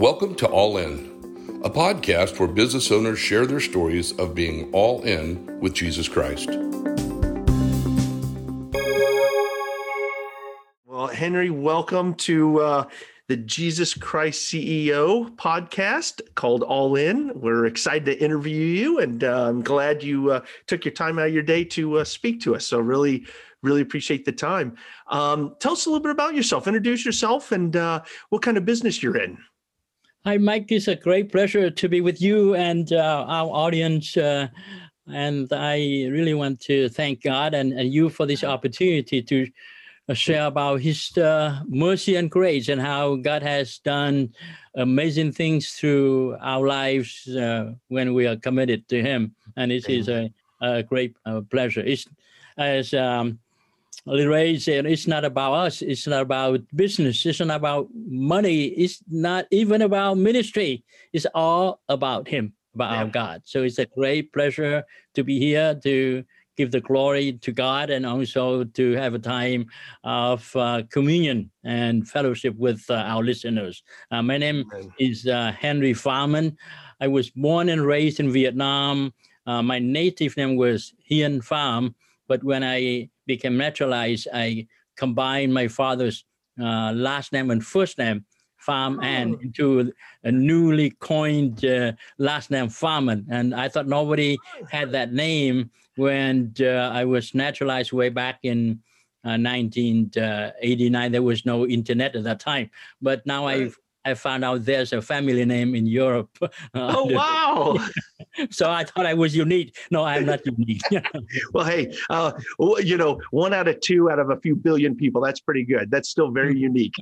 Welcome to All In, a podcast where business owners share their stories of being all in with Jesus Christ. Well, Henry, welcome to uh, the Jesus Christ CEO podcast called All In. We're excited to interview you, and uh, I'm glad you uh, took your time out of your day to uh, speak to us. So, really, really appreciate the time. Um, tell us a little bit about yourself. Introduce yourself and uh, what kind of business you're in. Hi, Mike. It's a great pleasure to be with you and uh, our audience. Uh, and I really want to thank God and, and you for this opportunity to uh, share about His uh, mercy and grace and how God has done amazing things through our lives uh, when we are committed to Him. And it is a, a great uh, pleasure. It's as um, Said, it's not about us. It's not about business. It's not about money. It's not even about ministry. It's all about Him, about yeah. our God. So it's a great pleasure to be here to give the glory to God and also to have a time of uh, communion and fellowship with uh, our listeners. Uh, my name Amen. is uh, Henry Farman. I was born and raised in Vietnam. Uh, my native name was Hien Pham, but when I became naturalized, I combined my father's uh, last name and first name, Pham oh. and into a newly coined uh, last name Farman. And I thought nobody had that name when uh, I was naturalized way back in 1989. Uh, there was no internet at that time. But now right. I've I found out there's a family name in Europe. Oh wow! so I thought I was unique. No, I'm not unique. well, hey, uh, you know, one out of two out of a few billion people. That's pretty good. That's still very mm. unique.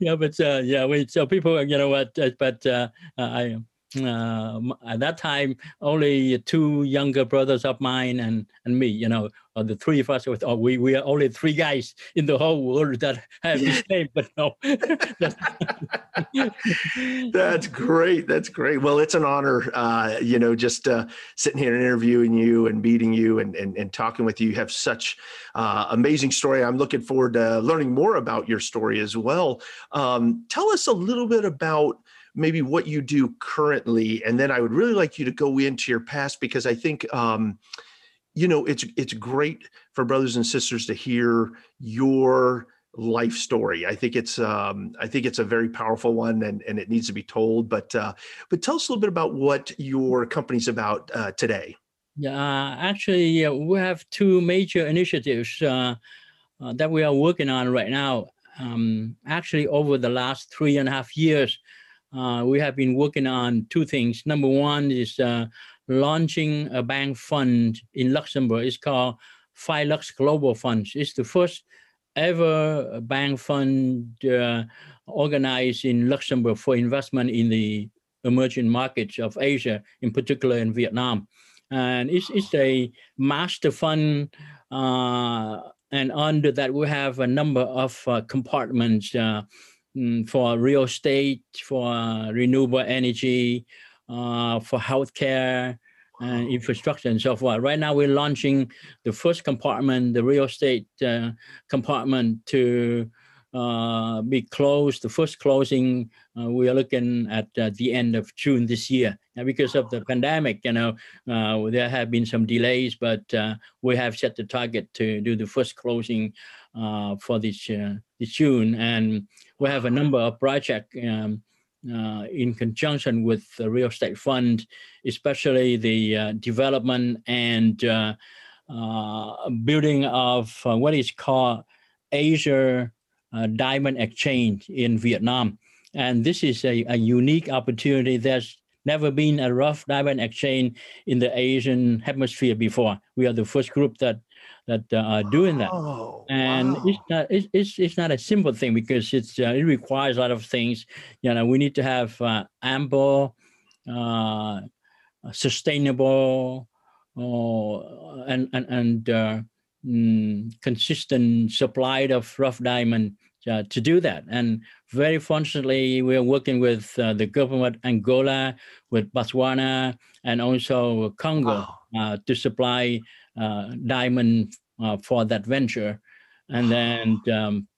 yeah, but uh, yeah, we so people, you know what? Uh, but uh, I uh, at that time only two younger brothers of mine and and me you know uh, the three of us oh, we we are only three guys in the whole world that have this name but no. That's great that's great. Well it's an honor uh, you know just uh, sitting here and interviewing you and meeting you and and, and talking with you. You have such uh, amazing story. I'm looking forward to learning more about your story as well. Um, tell us a little bit about maybe what you do currently, and then I would really like you to go into your past because I think um, you know it's it's great for brothers and sisters to hear your life story. I think it's um, I think it's a very powerful one, and and it needs to be told. But uh, but tell us a little bit about what your company's about uh, today. Yeah, uh, actually, we have two major initiatives uh, uh, that we are working on right now. Um, actually, over the last three and a half years, uh, we have been working on two things. Number one is uh, launching a bank fund in Luxembourg. It's called Philux Global Funds. It's the first ever bank fund uh, organized in Luxembourg for investment in the emerging markets of Asia, in particular in Vietnam. And it's, it's a master fund. Uh, and under that, we have a number of uh, compartments uh, um, for real estate, for renewable energy, uh, for healthcare and infrastructure and so forth. Right now, we're launching the first compartment, the real estate uh, compartment, to uh, be closed. The first closing uh, we are looking at uh, the end of June this year. Now, because of the pandemic, you know, there have been some delays, but we have set the target to do the first closing for this, this June, and we have a number of projects. Um, uh, in conjunction with the real estate fund, especially the uh, development and uh, building of what is called Asia uh, diamond exchange in Vietnam. And this is a, a unique opportunity. There's never been a rough diamond exchange in the Asian hemisphere before. We are the first group that that uh, are doing that. Oh, and wow. it's not it's, it's, it's not a simple thing because it's uh, it requires a lot of things. You know, we need to have uh, ample, uh, sustainable, uh, and and and uh, mm, consistent supply of rough diamond uh, to do that. And very fortunately, we're working with uh, the government Angola, with Botswana, and also Congo wow. Uh, to supply uh, diamond uh, for that venture. And then um,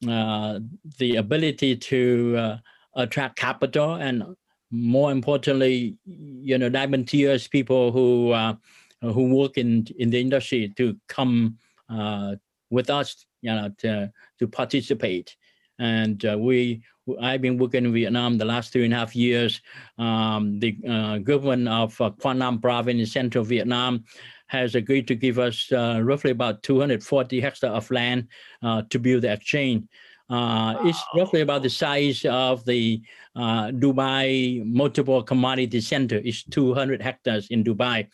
the ability to attract capital and more importantly, you know, diamantaires, people who who work in in the industry to come with us, you know, to to participate. And uh, we, I've been working in Vietnam the last three and a half years. Um, the uh, government of uh, Quang Nam province in central Vietnam has agreed to give us uh, roughly about 240 hectares of land uh, to build the exchange. Uh, wow. It's roughly about the size of the uh, Dubai multiple commodity center. It's 200 hectares in Dubai.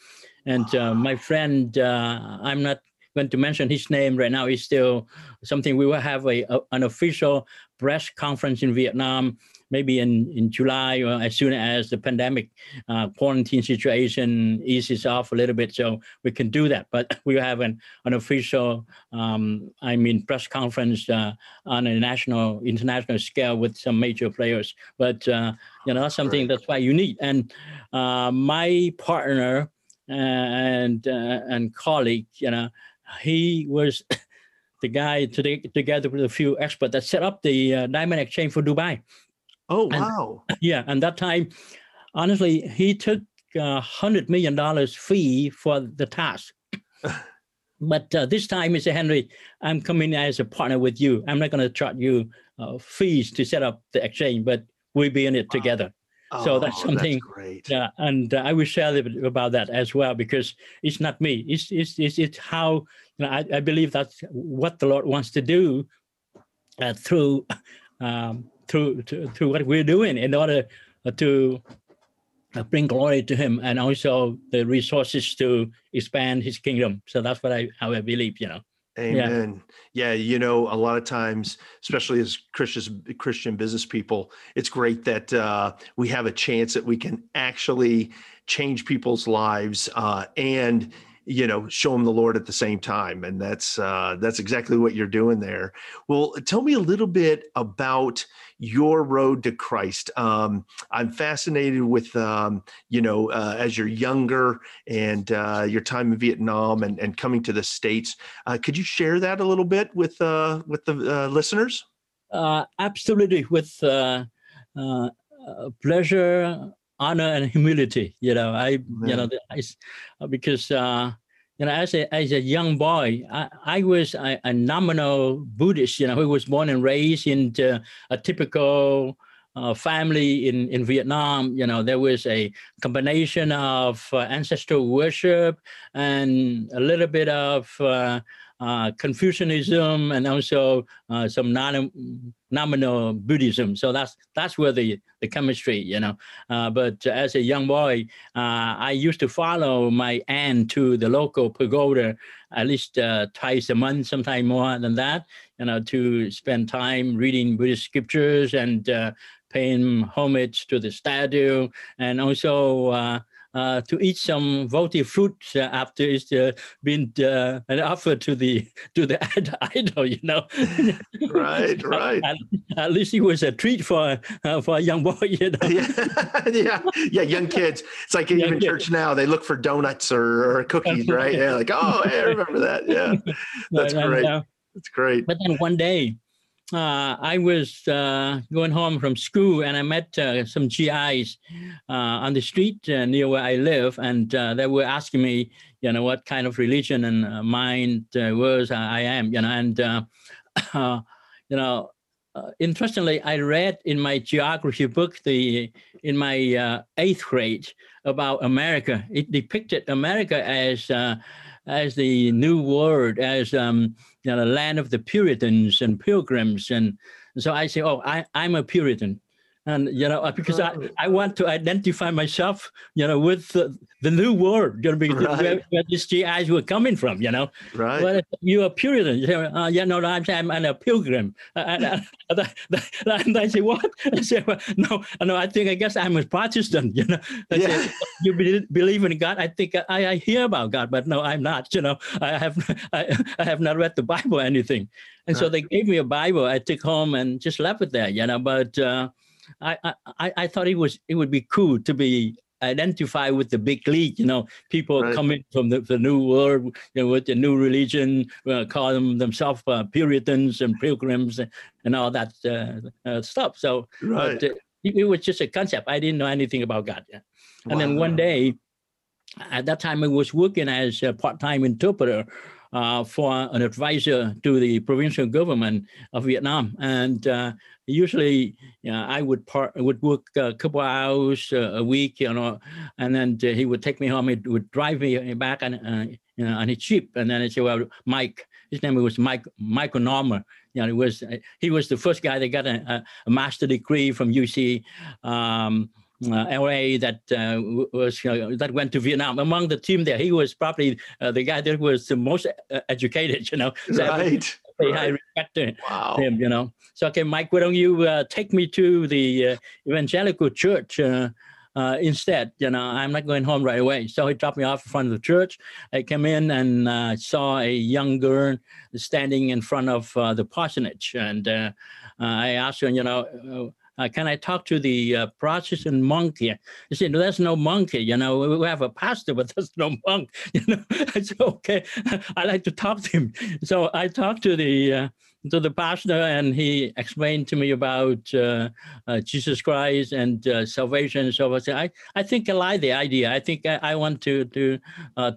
And uh, my friend, uh, I'm not going to mention his name right now, is still something we will have a, a, an official press conference in Vietnam maybe in, in July or as soon as the pandemic uh, quarantine situation eases off a little bit, so we can do that. But we have an, an official, um, I mean, press conference uh, on a national, international scale with some major players. But uh, you know, something that's quite unique. And uh, my partner uh, and uh, and colleague, you know, he was. the guy today, together with a few experts that set up the uh, diamond exchange for Dubai. Oh wow! Yeah, and that time, honestly, he took a hundred million dollars fee for the task. but uh, this time, Mr. Henry, I'm coming as a partner with you. I'm not going to charge you uh, fees to set up the exchange, but we'll be in it wow. together. Oh, so that's something. That's great. Yeah, and uh, I will share a little bit about that as well because it's not me. It's it's it's, it's how you know. I, I believe that's what the Lord wants to do uh, through um, through to, through what we're doing in order to uh, bring glory to him and also the resources to expand his kingdom so that's what i how i believe you know Amen. Yeah. yeah, you know, a lot of times, especially as Christian Christian business people, it's great that uh, we have a chance that we can actually change people's lives uh, and you know show them the lord at the same time and that's uh that's exactly what you're doing there. Well tell me a little bit about your road to christ. Um i'm fascinated with um you know uh, as you're younger and uh your time in vietnam and, and coming to the states uh, could you share that a little bit with uh with the uh, listeners? Uh absolutely with uh, uh pleasure honor and humility. You know, I you know I, uh, because uh, you know as a as a young boy, I, I was a, a nominal Buddhist. You know, who was born and raised into a typical uh, family in, in Vietnam, you know, there was a combination of uh, ancestral worship and a little bit of uh, uh, Confucianism and also uh, some non, nominal Buddhism. So that's that's where the the chemistry, you know. Uh, but as a young boy, uh, I used to follow my aunt to the local pagoda at least uh, twice a month, sometimes more than that, you know, to spend time reading Buddhist scriptures and uh, paying homage to the statue, and also uh, to eat some votive fruit uh, after it's uh, been uh, an offer to the to the idol, you know. right, right. At, at, least it was a treat for uh, for a young boy, you know. yeah, yeah, yeah. Young kids. It's like young even kids. church now. They look for donuts or, or cookies, right? Yeah, like oh, hey, I remember that. Yeah, that's great. That's great. But then one day, uh, I was uh, going home from school and I met uh, some GIs uh, on the street uh, near where I live, and uh, they were asking me, you know, what kind of religion and mind was I am, you know, and you know, interestingly, I read in my geography book the in my eighth grade about America. It depicted America as as the new world, as um, you know, the land of the Puritans and pilgrims. And so I say, oh, I, I'm a Puritan and you know uh, because I, oh. I want to identify myself you know with the, the new world you know because right. where, where these GIs were coming from you know. Right. Well, you're a Puritan you say, uh, yeah no I'm, I'm, I'm a pilgrim. Uh, uh, and, and, and I say what? I say well, no no I think I guess I'm a Protestant you know. I yeah. say, you believe in God? I think I, I hear about God but no I'm not you know. I have I, I have not read the Bible or anything. And right. so they gave me a Bible. I took home and just left it there you know. But uh, I, I, I thought it was it would be cool to be identify with the big league. You know, people Right. coming from the, the new world, you know, with the new religion, uh, call them themselves uh, Puritans and Pilgrims and, and all that uh, uh, stuff. So Right. but, uh, it, it was just a concept. I didn't know anything about God. yeah. And then one day, at that time, I was working as a part-time interpreter uh, for an advisor to the provincial government of Vietnam. And uh, usually, you know, I would part, would work a couple hours uh, a week, you know, and then uh, he would take me home. He would drive me back on, uh, you know, on his jeep. And then I said, "Well, Mike." His name was Mike Michael Normer. You know, he was he was the first guy that got a, a, master degree from UC. Um, LA that uh, was uh, that went to Vietnam. Among the team there, he was probably uh, the guy that was the most uh, educated. You know, so I Right. very right. respect Wow. him. You know, so okay, Mike, why don't you uh, take me to the uh, evangelical church? Uh, uh, instead, you know, I'm not going home right away. So he dropped me off in front of the church. I came in and uh, saw a young girl standing in front of uh, the parsonage, and uh, uh, I asked her, you know, uh, can I talk to the uh, Protestant monk here? He said, no, there's no monk here. You know, we- have a pastor, but there's no monk. You know, I said, okay, I like to talk to him. So I talked to the uh, to the pastor, and he explained to me about uh, uh, Jesus Christ and uh, salvation. So I said, I, I think I like the idea. I think I, I want to to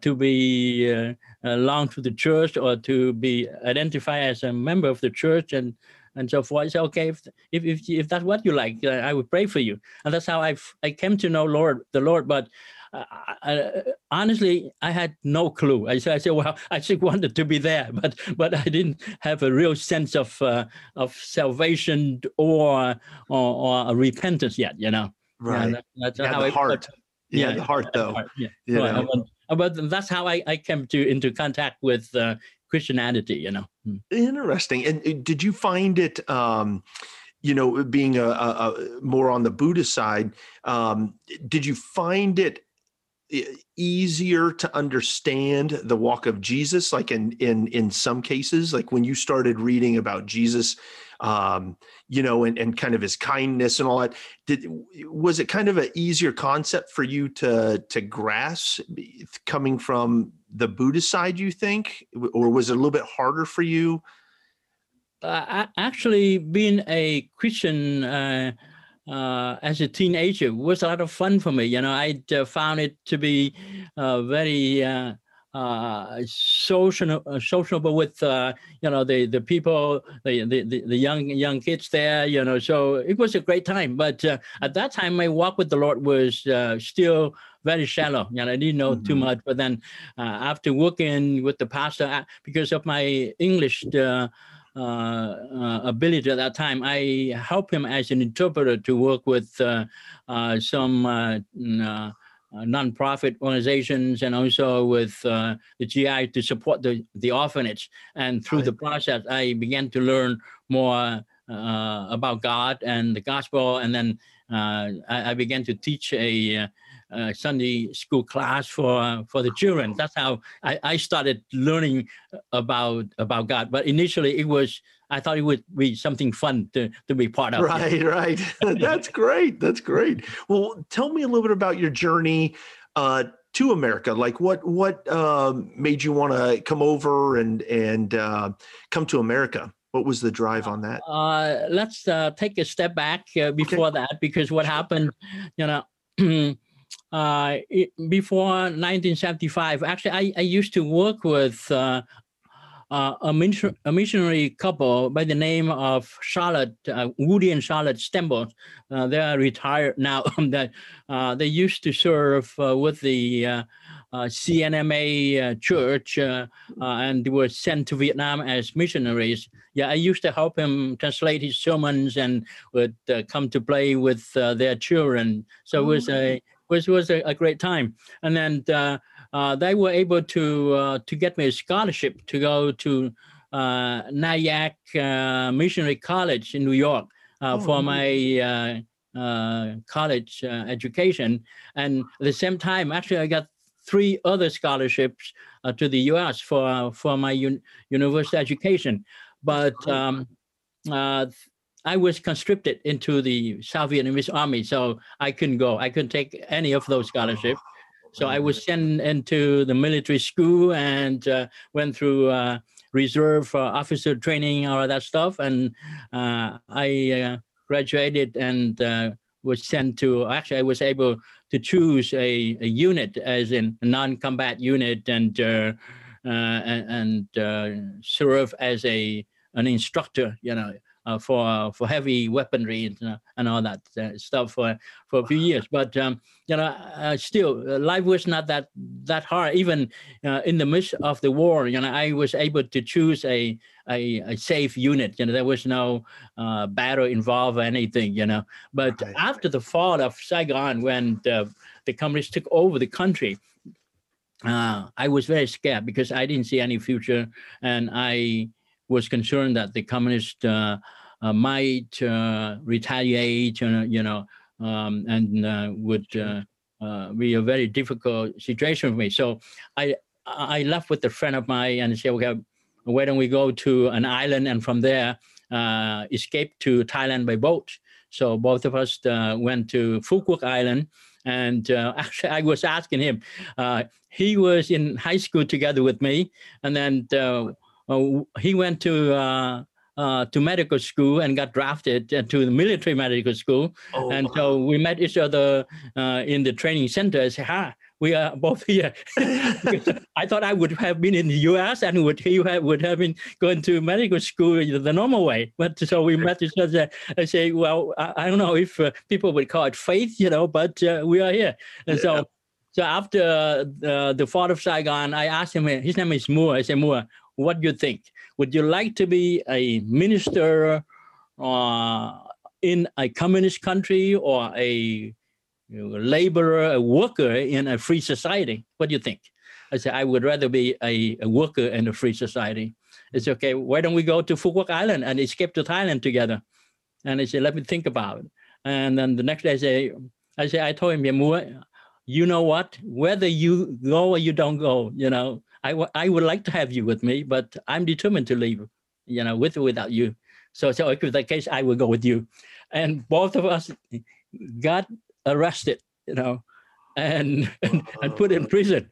to be belong to the church or to be identified as a member of the church and and so forth. I said, okay, if, if if if that's what you like, uh, I would pray for you. And that's how I I came to know Lord the Lord. But uh, I, honestly, I had no clue. I said, I said, well, I just wanted to be there, but but I didn't have a real sense of uh, of salvation or, or or repentance yet. You know, Yeah, Right. that- that's You how the I heart. Yeah, the heart though. heart, Yeah, you Well, know. but- but that's how I, I came to into contact with uh, Christianity. You know. Interesting. And uh, did you find it, um, you know, being a, a, a more on the Buddhist side, um, did you find it easier to understand the walk of Jesus? Like in in in some cases, like when you started reading about Jesus, um, you know, and, and kind of his kindness and all that, did was it kind of an easier concept for you to to grasp coming from the Buddhist side, you think, or was it a little bit harder for you? uh, actually being a Christian uh, uh, as a teenager was a lot of fun for me. You know, I uh, found it to be uh, very uh, uh, social, uh, sociable with uh, you know the the people, the, the the young young kids there. You know, so it was a great time. But uh, at that time, my walk with the Lord was uh, still very shallow. Know, I didn't know too Mhm. much. But then uh, after working with the pastor, uh, because of my English. Uh, uh, uh, ability at that time, I helped him as an interpreter to work with uh, uh, some uh, uh, uh, non-profit organizations and also with uh, the GI to support the, the orphanage. And through the process, I began to learn more uh, about God and the gospel. And then uh, I, I began to teach a, uh, uh, Sunday school class for for the children. That's how I, I started learning about about God. But initially, it was I thought it would be something fun to to be part of. Right, right. That's great. That's great. Well, tell me a little bit about your journey uh, to America. Like, what what um, made you want to come over and and uh, come to America? What was the drive on that? Uh, let's uh, take a step back uh, before that because what happened, you know. Uh, it, before 1975, actually, I, I used to work with uh, uh, a, mission, a missionary couple by the name of Charlotte, uh, Woody and Charlotte Stemble. Uh, they are retired now. that uh, they used to serve uh, with the uh, CNMA church and were sent to Vietnam as missionaries. Yeah, I used to help him translate his sermons and would come to play with their children. So it was a was was a, a great time. And then uh, uh, they were able to uh, to get me a scholarship to go to uh, Nyack uh, Missionary College in New York uh, Oh, for my uh, uh, college uh, education. And at the same time, actually, I got three other scholarships uh, to the U.S. for for my un- university education. But um, uh, I was conscripted into the South Vietnamese army, so I couldn't go. I couldn't take any of those scholarships. So I was sent into the military school and uh, went through uh, reserve uh, officer training, all that stuff. And uh, I uh, graduated and uh, was sent to, actually, I was able to choose a, a unit as in a non-combat unit and and, and serve as a an instructor, you know, uh, for for heavy weaponry and, uh, and all that uh, stuff for for a few years. But um, you know, uh, still, uh, life was not that that hard. Even uh, in the midst of the war, you know, I was able to choose a a, a safe unit. You know, there was no battle involved or anything. You know, but right. after the fall of Saigon, when the, the communists took over the country. I was very scared because I didn't see any future, and I was concerned that the communists uh, uh, might uh, retaliate, you know, um, and would be a very difficult situation for me. So I I left with a friend of mine and said, okay, why don't we go to an island and from there escape to Thailand by boat? So both of us went to Phu Island and uh, actually i was asking him uh, he was in high school together with me and then uh, uh, he went to uh, uh, to medical school and got drafted to the military medical school. Oh, and wow. so we met each other uh, in the training center. I said, "Ha, we are both here." I thought I would have been in the U.S. and would he have, would have been going to medical school the normal way. But so we met each other. I say, "Well, I, I don't know if uh, people would call it faith, you know, but uh, we are here." And yeah. so. So after the fall of Saigon, I asked him. His name is Moore. I said, Moore, what do you think? Would you like to be a minister uh, in a communist country or a you know, laborer, a worker in a free society? What do you think? I said, I would rather be a, a worker in a free society. It's okay. Why don't we go to Phu Island and escape to Thailand together? And I said, let me think about it. And then the next day I say, I say, I told him, you know what? Whether you go or you don't go, you know, I, w- I would like to have you with me, but I'm determined to leave, you know, with or without you. So, so if that case, I will go with you. And both of us got arrested, you know, and and, and put in prison,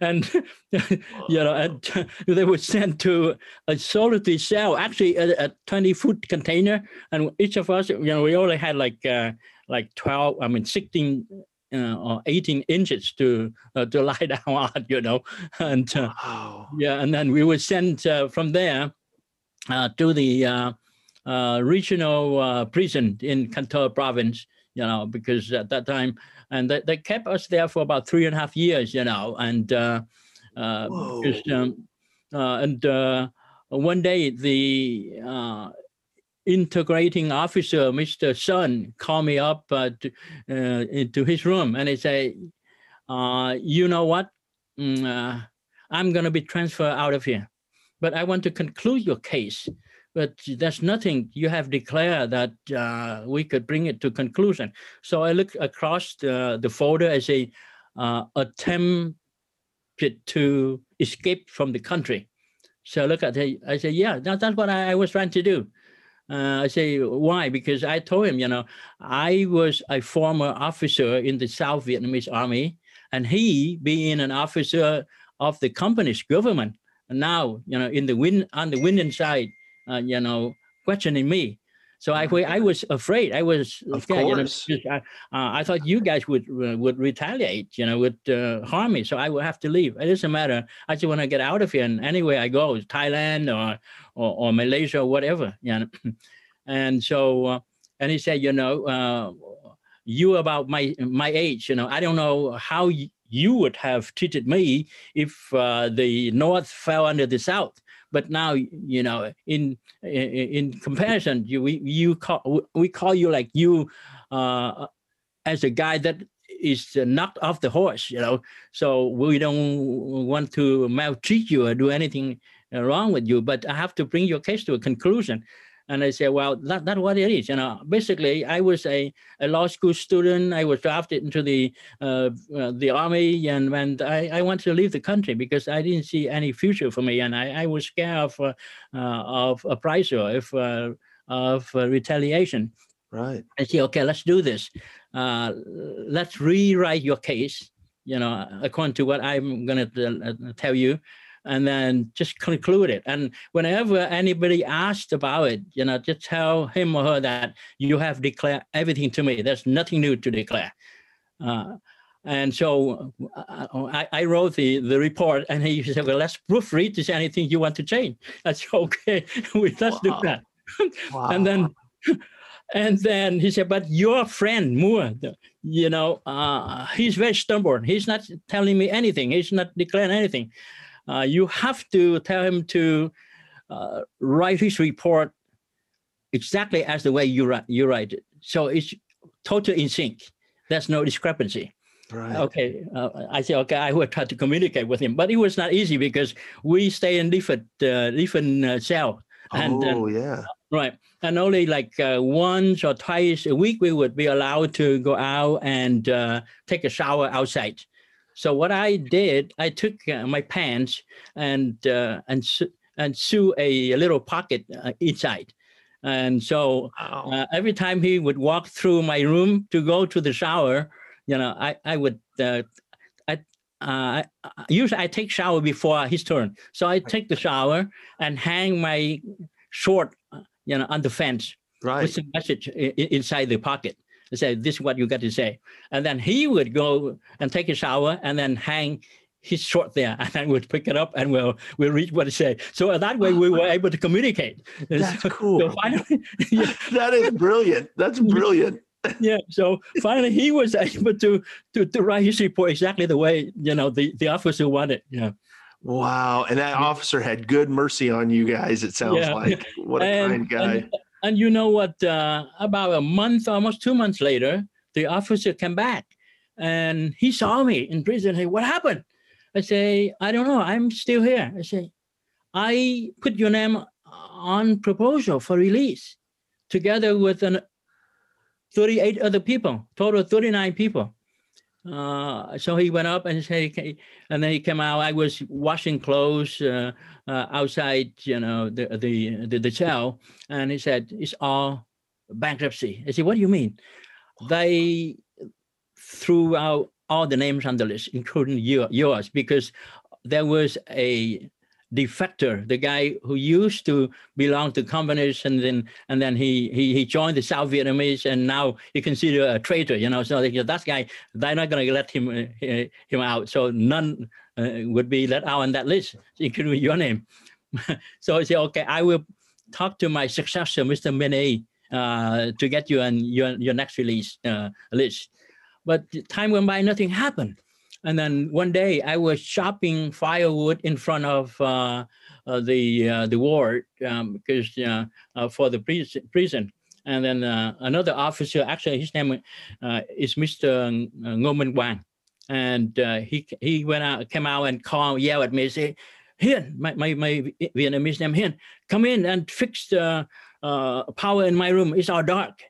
and you know, and they were sent to a solitary cell, actually a, a twenty foot container, and each of us, you know, we only had like uh, like twelve, I mean, sixteen uh, or 18 inches to uh, to lie down on, you know, and uh, wow. yeah, and then we were sent uh, from there uh, to the uh, regional prison in Can Tho province, you know, because at that time, and they, they kept us there for about three and a half years, you know, and because, um, and one day the integrating officer, Mr. Sun, called me up uh, to, uh, into his room and he said, uh, you know what? Mm, uh, I'm going to be transferred out of here, but I want to conclude your case. But there's nothing you have declared that uh, we could bring it to conclusion. So I look across the, the folder as a uh, attempt to escape from the country. So I look at it, I say, yeah, that, that's what I, I was trying to do. Uh, I say, why? Because I told him, you know, I was a former officer in the South Vietnamese army, and he being an officer of the communist government, And now, you know, in the wind on the winning side, uh, you know, questioning me. So I, I was afraid. I was of scared. Course. You know, I, uh, I thought you guys would uh, would retaliate. You know, would uh, harm me. So I would have to leave. It doesn't matter. I just want to get out of here. And anywhere I go, Thailand or or, or Malaysia or whatever. You know, and so uh, and he said, you know, uh, you about my my age. You know, I don't know how you would have treated me if uh, the North fell under the South but now you know in in, in comparison you we you call we call you like you uh, as a guy that is knocked off the horse you know so we don't want to maltreat you or do anything wrong with you but i have to bring your case to a conclusion and I said, well, that, that's what it is. You know, basically, I was a, a law school student. I was drafted into the uh, uh, the army, and, and I, I wanted to leave the country because I didn't see any future for me, and I, I was scared of uh, uh of a price if uh, of uh, retaliation. Right. I say, okay, let's do this. Uh, let's rewrite your case, you know, according to what I'm going to uh, tell you, and then just conclude it. And whenever anybody asked about it, you know, just tell him or her that you have declared everything to me. There's nothing new to declare. Uh, and so uh, I, I, wrote the, the report, and he said, "Well, let's proofread. Is anything you want to change?" I said, "Okay, let's wow. do that." wow. And then, and then he said, "But your friend Moore, you know, uh, he's very stubborn. He's not telling me anything. He's not declaring anything. Uh, you have to tell him to uh, write his report exactly as the way you write you write it. So it's totally in sync. There's no discrepancy." Right. Okay. Uh, I said, okay, I will try to communicate with him, but it was not easy because we stay in different uh, different uh, cell. And, oh yeah. Right, and only like uh, once or twice a week we would be allowed to go out and uh, take a shower outside. So what I did, I took uh, my pants and and and sew a little pocket inside. And so wow. every time he would walk through my room to go to the shower, you know, I I would uh, I uh, usually I take shower before his turn, so I take the shower and hang my short, uh, you know, on the fence right. with the message inside the pocket. Say, "This is what you got to say," and then he would go and take a shower and then hang his short there and I would pick it up and we'll we'll read what it said. So that way we were able to communicate. That's cool. So finally, yeah. that is brilliant. That's brilliant yeah. So finally, he was able to, to to write his report exactly the way you know the the officer wanted. Yeah. Wow, and that officer had good mercy on you guys. It sounds yeah. like what a and, kind guy. And, and you know what? Uh, about a month, almost two months later, the officer came back, and he saw me in prison. Hey, what happened? I say, I don't know. I'm still here. I say, I put your name on proposal for release, together with an 38 other people, total 39 people. Uh, so he went up and said, and then he came out. I was washing clothes uh, uh, outside, you know, the, the, the the cell, and he said it's all bankruptcy. I said, what do you mean? They threw out all the names on the list, including your, yours, because there was a defector, the guy who used to belong to communists and then and then he he, he joined the South Vietnamese and now he considered a traitor. You know, so they, that guy they're not going to let him uh, him out. So none uh, would be let out on that list, including your name. so I say, okay, I will talk to my successor, Mr. Mene, uh, to get you on your your next release uh, list. But time went by, nothing happened. And then one day I was chopping firewood in front of uh, uh, the uh, the ward um, because uh, uh, for the prison. And then uh, another officer, actually his name is Mr. Ngô Wang, and he he went out, came out and called, yelled at me, say, "Hiền, my my my Vietnamese name Hiền, come in and fix the power in my room. It's all dark."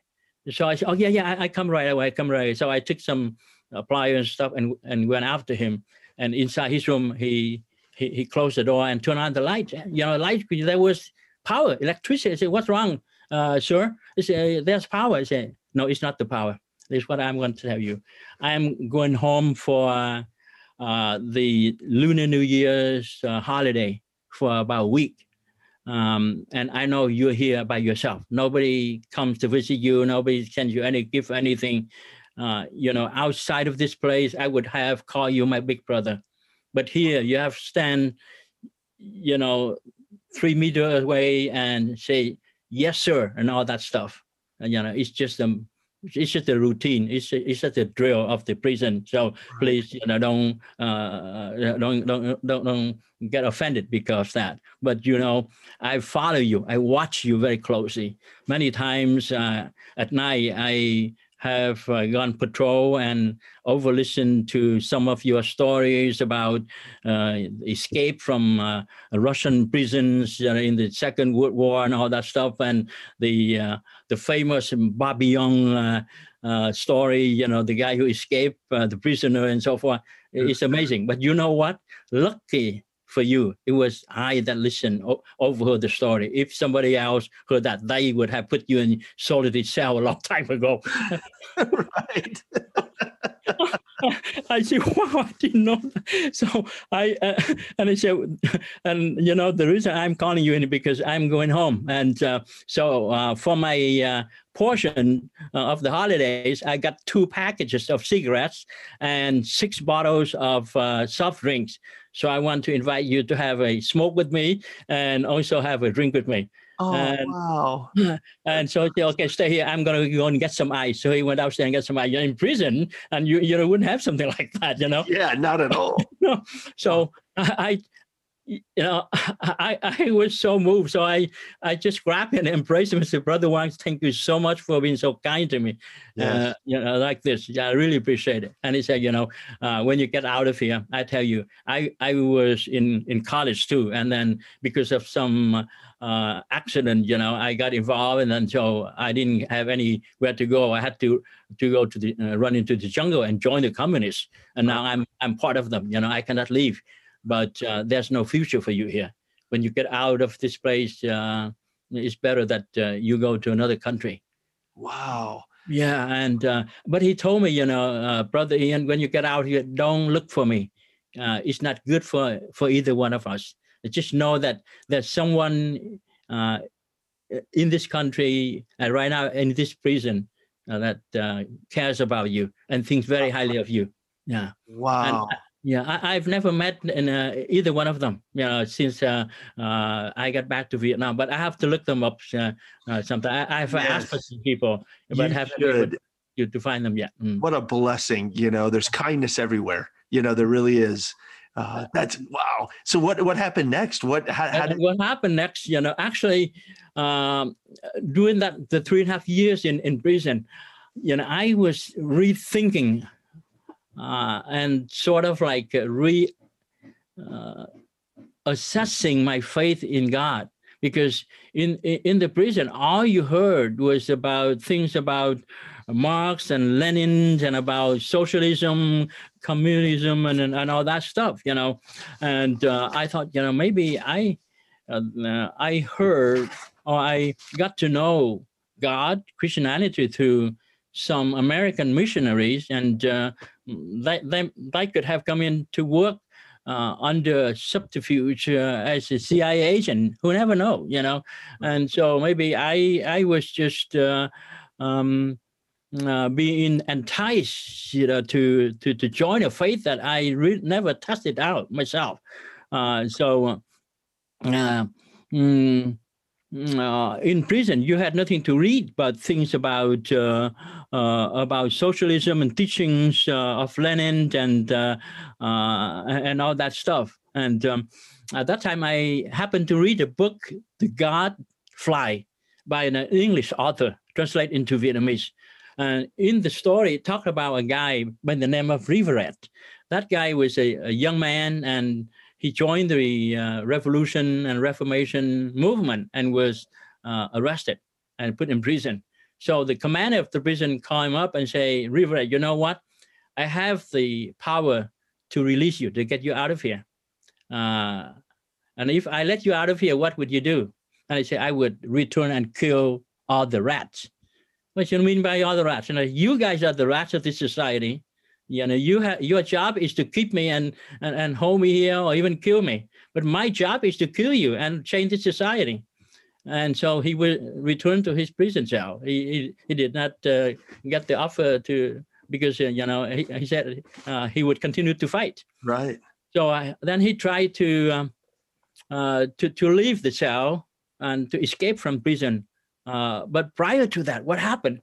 So I said, "Oh yeah, yeah, I, I come right away. I come right." Away. So I took some pliers and stuff and, and went after him. And inside his room, he, he, he closed the door and turned on the light. You know, light, there was power, electricity. I said, what's wrong, uh, sir? He said, there's power. I said, no, it's not the power. This is what I'm going to tell you. I'm going home for uh, the Lunar New Year's uh, holiday for about a week. Um, and I know you're here by yourself. Nobody comes to visit you. Nobody sends you any gift, anything. Uh, you know, outside of this place, I would have call you my big brother. But here you have stand, you know, three meters away and say, yes, sir, and all that stuff. And, you know, it's just a, it's just a routine. It's it's just a drill of the prison. So please, you know, don't uh, don't don't don't don't get offended because that. But you know, I follow you. I watch you very closely. Many times uh, at night, I have uh, gone patrol and over listened to some of your stories about uh, escape from uh, Russian prisons in the Second World War and all that stuff, and the uh, the famous Bobby Young uh, uh, story. You know, the guy who escaped, the prisoner, and so forth. It's amazing. But you know what? Lucky for you. It was I that listened, o- overheard the story. If somebody else heard that, they would have put you in solitary cell a long time ago. right. I said, wow, I didn't know. That. So I, uh, and I said, and you know, the reason I'm calling you in because I'm going home. And uh, so uh, for my uh, portion uh, of the holidays, I got two packages of cigarettes and six bottles of uh, soft drinks. So I want to invite you to have a smoke with me and also have a drink with me. Oh And- wow. And so he said, okay, stay here. I'm gonna go and get some ice. So he went downstairs and get some ice. You're in prison, and you you wouldn't have something like that, you know. Yeah, not at all. no. So I you know, I I was so moved. So I I just grabbed him and embraced him and said, Brother Wang, thank you so much for being so kind to me. Yes. Uh, you know, like this. Yeah, I really appreciate it. And he said, you know, uh, when you get out of here, I tell you, I I was in in college too, and then because of some uh, accident, you know, I got involved, and then so I didn't have anywhere to go. I had to to go to the uh, run into the jungle and join the communists, and now I'm I'm part of them. You know, I cannot leave, but uh, there's no future for you here. When you get out of this place, uh, it's better that uh, you go to another country. Wow. Yeah, and uh, but he told me, you know, uh, brother Ian, when you get out here, don't look for me. Uh, it's not good for for either one of us. Just know that there's someone uh, in this country uh, right now in this prison uh, that uh, cares about you and thinks very highly of you. Yeah, Wow. Yeah. I, I've never met in, uh, either one of them, you know, since uh, uh, I got back to Vietnam. But I have to look them up uh, uh, sometime. I, I've asked for some people, but You haven't should. to, to find them yet. Mm. what a blessing you know there's kindness everywhere you know there really is uh, that's wow so what what happened next what how, how did what happened next, you know, actually, um, during that the three and a half years in, in prison, you know, I was rethinking uh, and sort of like re uh, assessing my faith in God because in in the prison, all you heard was about things about Marx and Lenin and about socialism, communism, and and, and all that stuff, you know. And uh, I thought, you know, maybe I uh, I heard or I got to know God, Christianity through some American missionaries, and uh, they, they they could have come in to work uh, under subterfuge uh, as a CIA agent. Who never know, you know? And so maybe I I was just. Uh, um, uh, being enticed, you know, to to to join a faith that I re- never tested out myself. Uh, so, mm, mm, in prison, you had nothing to read but things about about socialism and teachings uh, of Lenin and uh, uh, and all that stuff. And um, at that time, I happened to read a book, The God Fly, by an English author, translated into Vietnamese. And in the story, it talked about a guy by the name of Rivarez. That guy was a, a young man and he joined the uh, revolution and reformation movement and was uh, arrested and put in prison. So the commander of the prison called him up and say, Rivarez, you know what? I have the power to release you, to get you out of here. Uh, and if I let you out of here, what would you do? And I say, I would return and kill all the rats. What do you mean by all the rats? You know, you guys are the rats of this society. You know, you have your job is to keep me and, and and hold me here or even kill me. But my job is to kill you and change the society. And so he will return to his prison cell. He he, he did not uh, get the offer to because uh, you know he, he said uh, he would continue to fight. right So I, then he tried to um, uh, to to leave the cell and to escape from prison. Uh, but prior to that, what happened?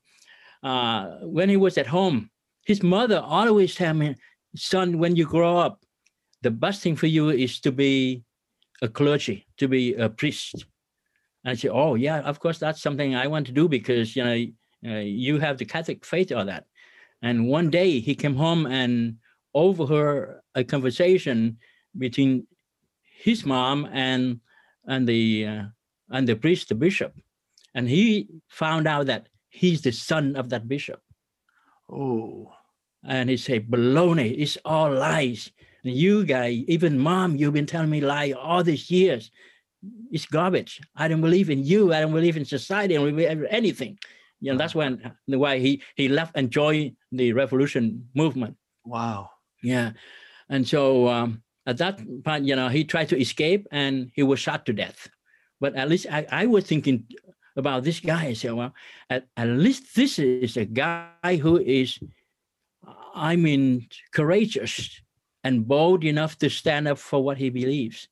Uh, when he was at home, his mother always tell me, "Son, when you grow up, the best thing for you is to be a clergy, to be a priest." And I said, "Oh yeah, of course that's something I want to do because you know uh, you have the Catholic faith or that." And one day he came home and overheard a conversation between his mom and and the uh, and the priest, the bishop, and he found out that he's the son of that bishop. oh And he said, "Baloney! It's all lies. You guy, even mom, you've been telling me lie all these years. It's garbage. I don't believe in you. I don't believe in society. I don't believe in anything. You know, that's when why he he left and joined the revolution movement. Wow. Yeah. And so um, at that point, you know, he tried to escape and he was shot to death. But at least I, I was thinking about this guy. I said, well, at, at least this is a guy who is, I mean, courageous and bold enough to stand up for what he believes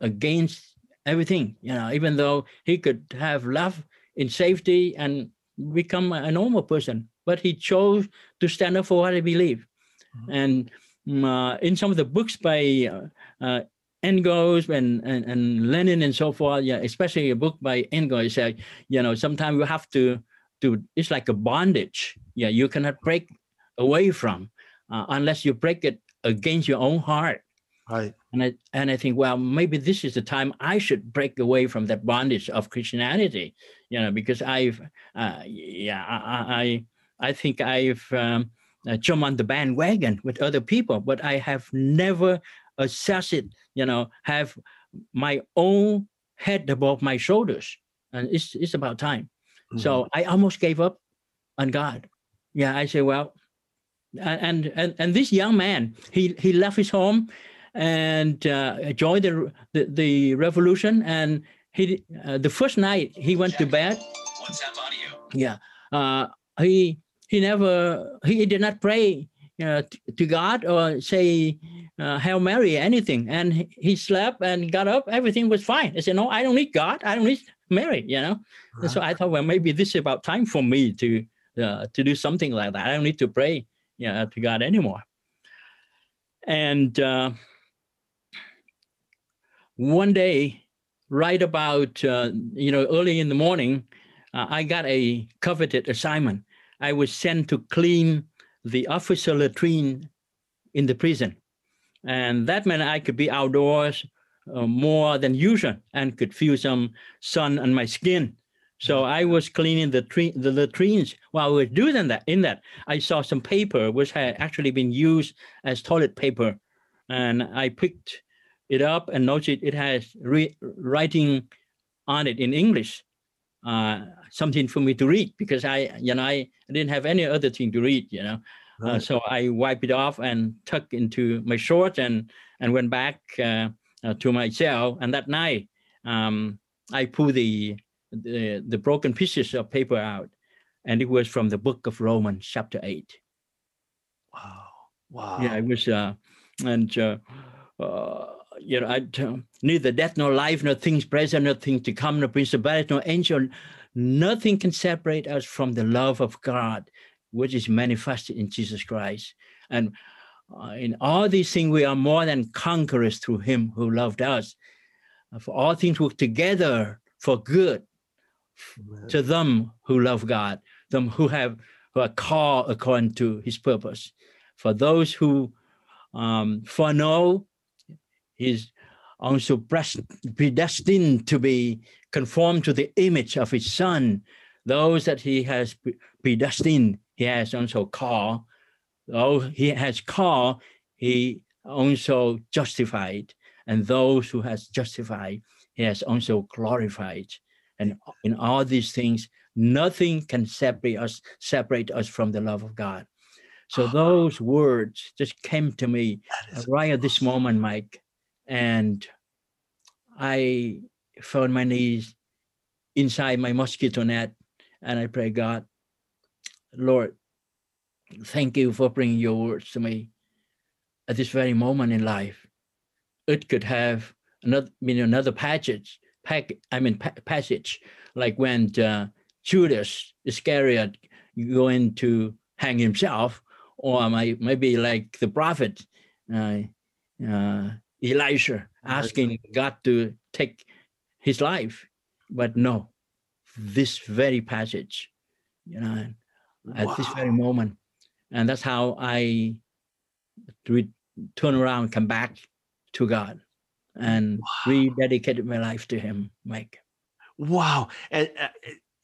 against everything, you know, even though he could have love in safety and become a normal person, but he chose to stand up for what he believed. Mm-hmm. And um, uh, in some of the books by uh, uh, Engels and, and, and Lenin and so forth, yeah, especially a book by Engels, said, you know, sometimes you have to do, it's like a bondage. Yeah, you cannot break away from uh, unless you break it against your own heart. Right. And I and I think, well, maybe this is the time I should break away from that bondage of Christianity, you know, because I've, uh, yeah, I, I, I think I've um, uh, jumped on the bandwagon with other people, but I have never assessed it, you know, have my own head above my shoulders, and it's it's about time. Mm-hmm. So I almost gave up on God. Yeah, I say, well, and and and this young man, he he left his home and uh, joined the, the, the revolution. And he uh, the first night he went to bed. WhatsApp audio. Yeah, uh, he he never he did not pray uh, to God or say uh, Hail Mary anything, and he, he, slept and got up. Everything was fine. I said, no, I don't need God. I don't need Mary. You know. Right. so I thought, well, maybe this is about time for me to uh, to do something like that. I don't need to pray you know, to God anymore. And uh, one day, right about uh, you know early in the morning, uh, I got a coveted assignment. I was sent to clean the officer latrine in the prison, and that meant I could be outdoors uh, more than usual and could feel some sun on my skin. So I was cleaning the tree, the latrines while I was doing that. In that, I saw some paper which had actually been used as toilet paper, and I picked it up and noticed it has re- writing on it in English, uh, something for me to read because I, you know, I, didn't have any other thing to read, you know. Uh, right. Uh, so I wiped it off and tucked into my shorts and and went back uh, uh, to my cell. And that night, um, I pulled the, the the broken pieces of paper out, and it was from the book of Romans, chapter eight. Wow! Wow! Yeah, it was, uh, and uh, you know, I, uh, neither death nor life, nor things present, nor things to come, nor principality, nor angel, nothing can separate us from the love of God, which is manifested in Jesus Christ. And uh, in all these things, we are more than conquerors through Him who loved us. For all things work together for good Amen. to them who love God, them who have who are called according to His purpose. For those who um, foreknow is also predestined to be conformed to the image of his son. Those that he has predestined, he has also called. Though he has called, he also justified. And those who has justified, he has also glorified. And in all these things, nothing can separate us, separate us from the love of God. So ah. those words just came to me right at this moment, Mike and I on my knees inside my mosquito net and I pray, God, Lord, thank you for bringing your words to me at this very moment in life. It could have another, mean, another passage, pack, I mean, pa- passage, like when uh, Judas Iscariot going to hang himself, or maybe like the prophet, uh, uh, Elijah asking God to take his life. But no, this very passage, you know, at wow. this very moment. And that's how I turn around, come back to God and wow. rededicated my life to him, Mike. Wow. And, uh,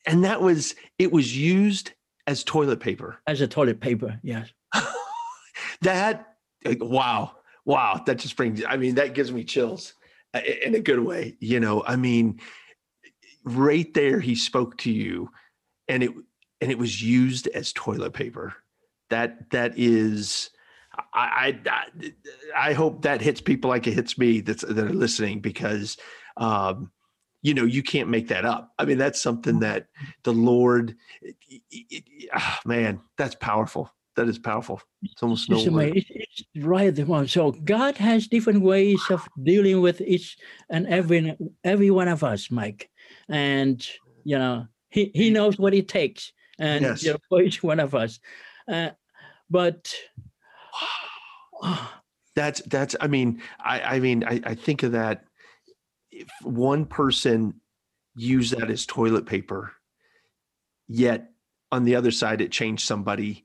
and that was, it was used as toilet paper. As a toilet paper, yes. that, wow wow, that just brings. I mean, that gives me chills uh, in a good way. You know, I mean, right there, he spoke to you, and it and it was used as toilet paper. That that is. I, I I hope that hits people like it hits me that's that are listening because um, you know you can't make that up i mean that's something that the lord it, it, oh, man that's powerful that is powerful. It's almost no it's, it's right the one so god has different ways of dealing with each and every every one of us mike. And you know he he knows what it takes and yes. you know, for each one of us. Uh, but that's that's i mean i i mean i, I think of that if one person used that as toilet paper, yet on the other side it changed somebody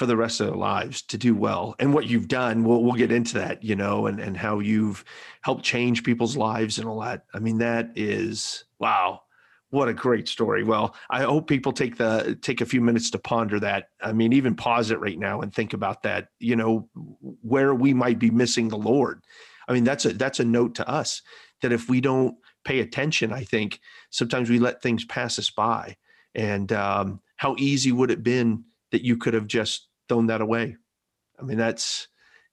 for the rest of their lives to do well. And what you've done, we'll we'll get into that, you know, and and how you've helped change people's lives and all that. I mean, that is wow. What a great story. Well, I hope people take the take a few minutes to ponder that. I mean, even pause it right now and think about that, you know, where we might be missing the Lord. I mean, that's a that's a note to us that if we don't pay attention, I think sometimes we let things pass us by. And um, how easy would it been that you could have just thrown that away? I mean, that's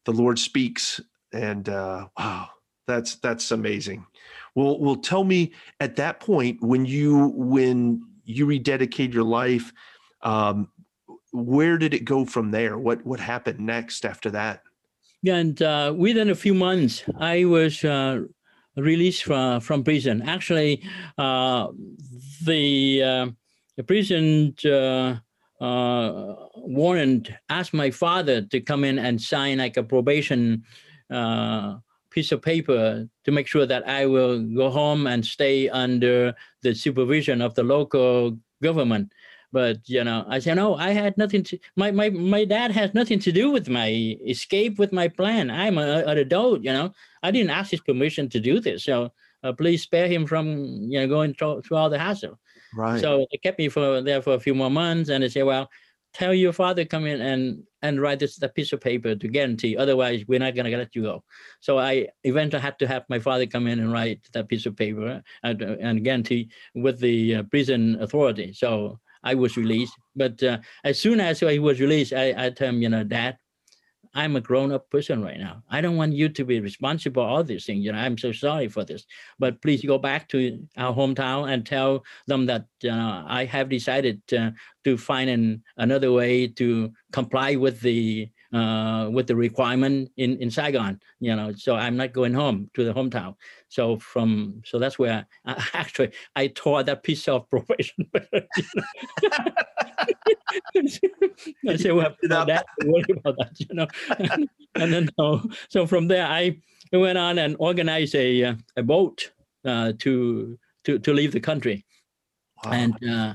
the Lord speaks, and uh, wow, that's that's amazing. Well, well, tell me at that point when you when you rededicate your life, um, where did it go from there? What what happened next after that? And uh, within a few months, I was uh, released from, from prison. Actually, uh, the, uh, the prison uh, warrant asked my father to come in and sign like a probation uh, piece of paper to make sure that I will go home and stay under the supervision of the local government. But you know, I said no. I had nothing to. My my my dad has nothing to do with my escape with my plan. I'm a, an adult. You know, I didn't ask his permission to do this. So uh, please spare him from you know going through, through all the hassle. Right. So they kept me for there for a few more months, and they said, well, tell your father come in and and write this that piece of paper to guarantee otherwise we're not going to let you go so i eventually had to have my father come in and write that piece of paper and, and guarantee with the uh, prison authority so I was released. But uh, as soon as I was released, I, I told him, you know, Dad, I'm a grown-up person right now. I don't want you to be responsible for all these things. You know, I'm so sorry for this. But please go back to our hometown and tell them that know, I have decided uh, to find an, another way to comply with the uh, with the requirement in, in Saigon, you know, so I'm not going home to the hometown. So from, so that's where I, actually I tore that piece of probation. I said, well, about that, worry about that, you know. and then, so, so from there, I went on and organized a, uh, a boat uh, to, to, to leave the country. Wow. And, uh,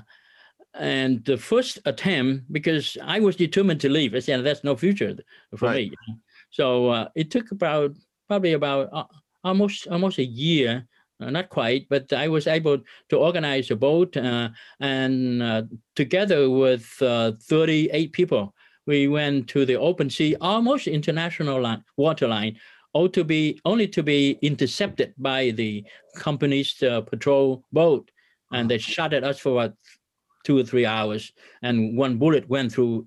and the first attempt, because I was determined to leave, I said, "There's no future for right. me." So uh, it took about probably about uh, almost almost a year, uh, not quite, but I was able to organize a boat, uh, and uh, together with uh, 38 people, we went to the open sea, almost international line, water line, all to be only to be intercepted by the company's patrol boat, and they shot at us for about two or three hours, and one bullet went through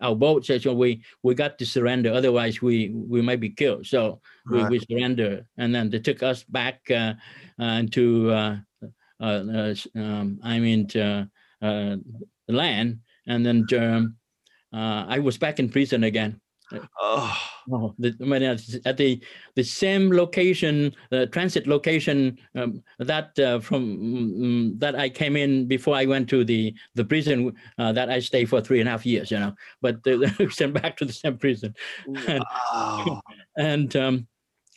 our boat. So we we got to surrender, otherwise we we might be killed. So we, right. we surrender, and then they took us back uh, uh, to uh, uh, uh um, I mean to, uh, the land, and then um, I was back in prison again. Oh, oh the, at the the same location, the transit location um, that uh, from um, that I came in before I went to the the prison uh, that I stayed for three and a half years, you know. But sent back to the same prison, wow. and, and um,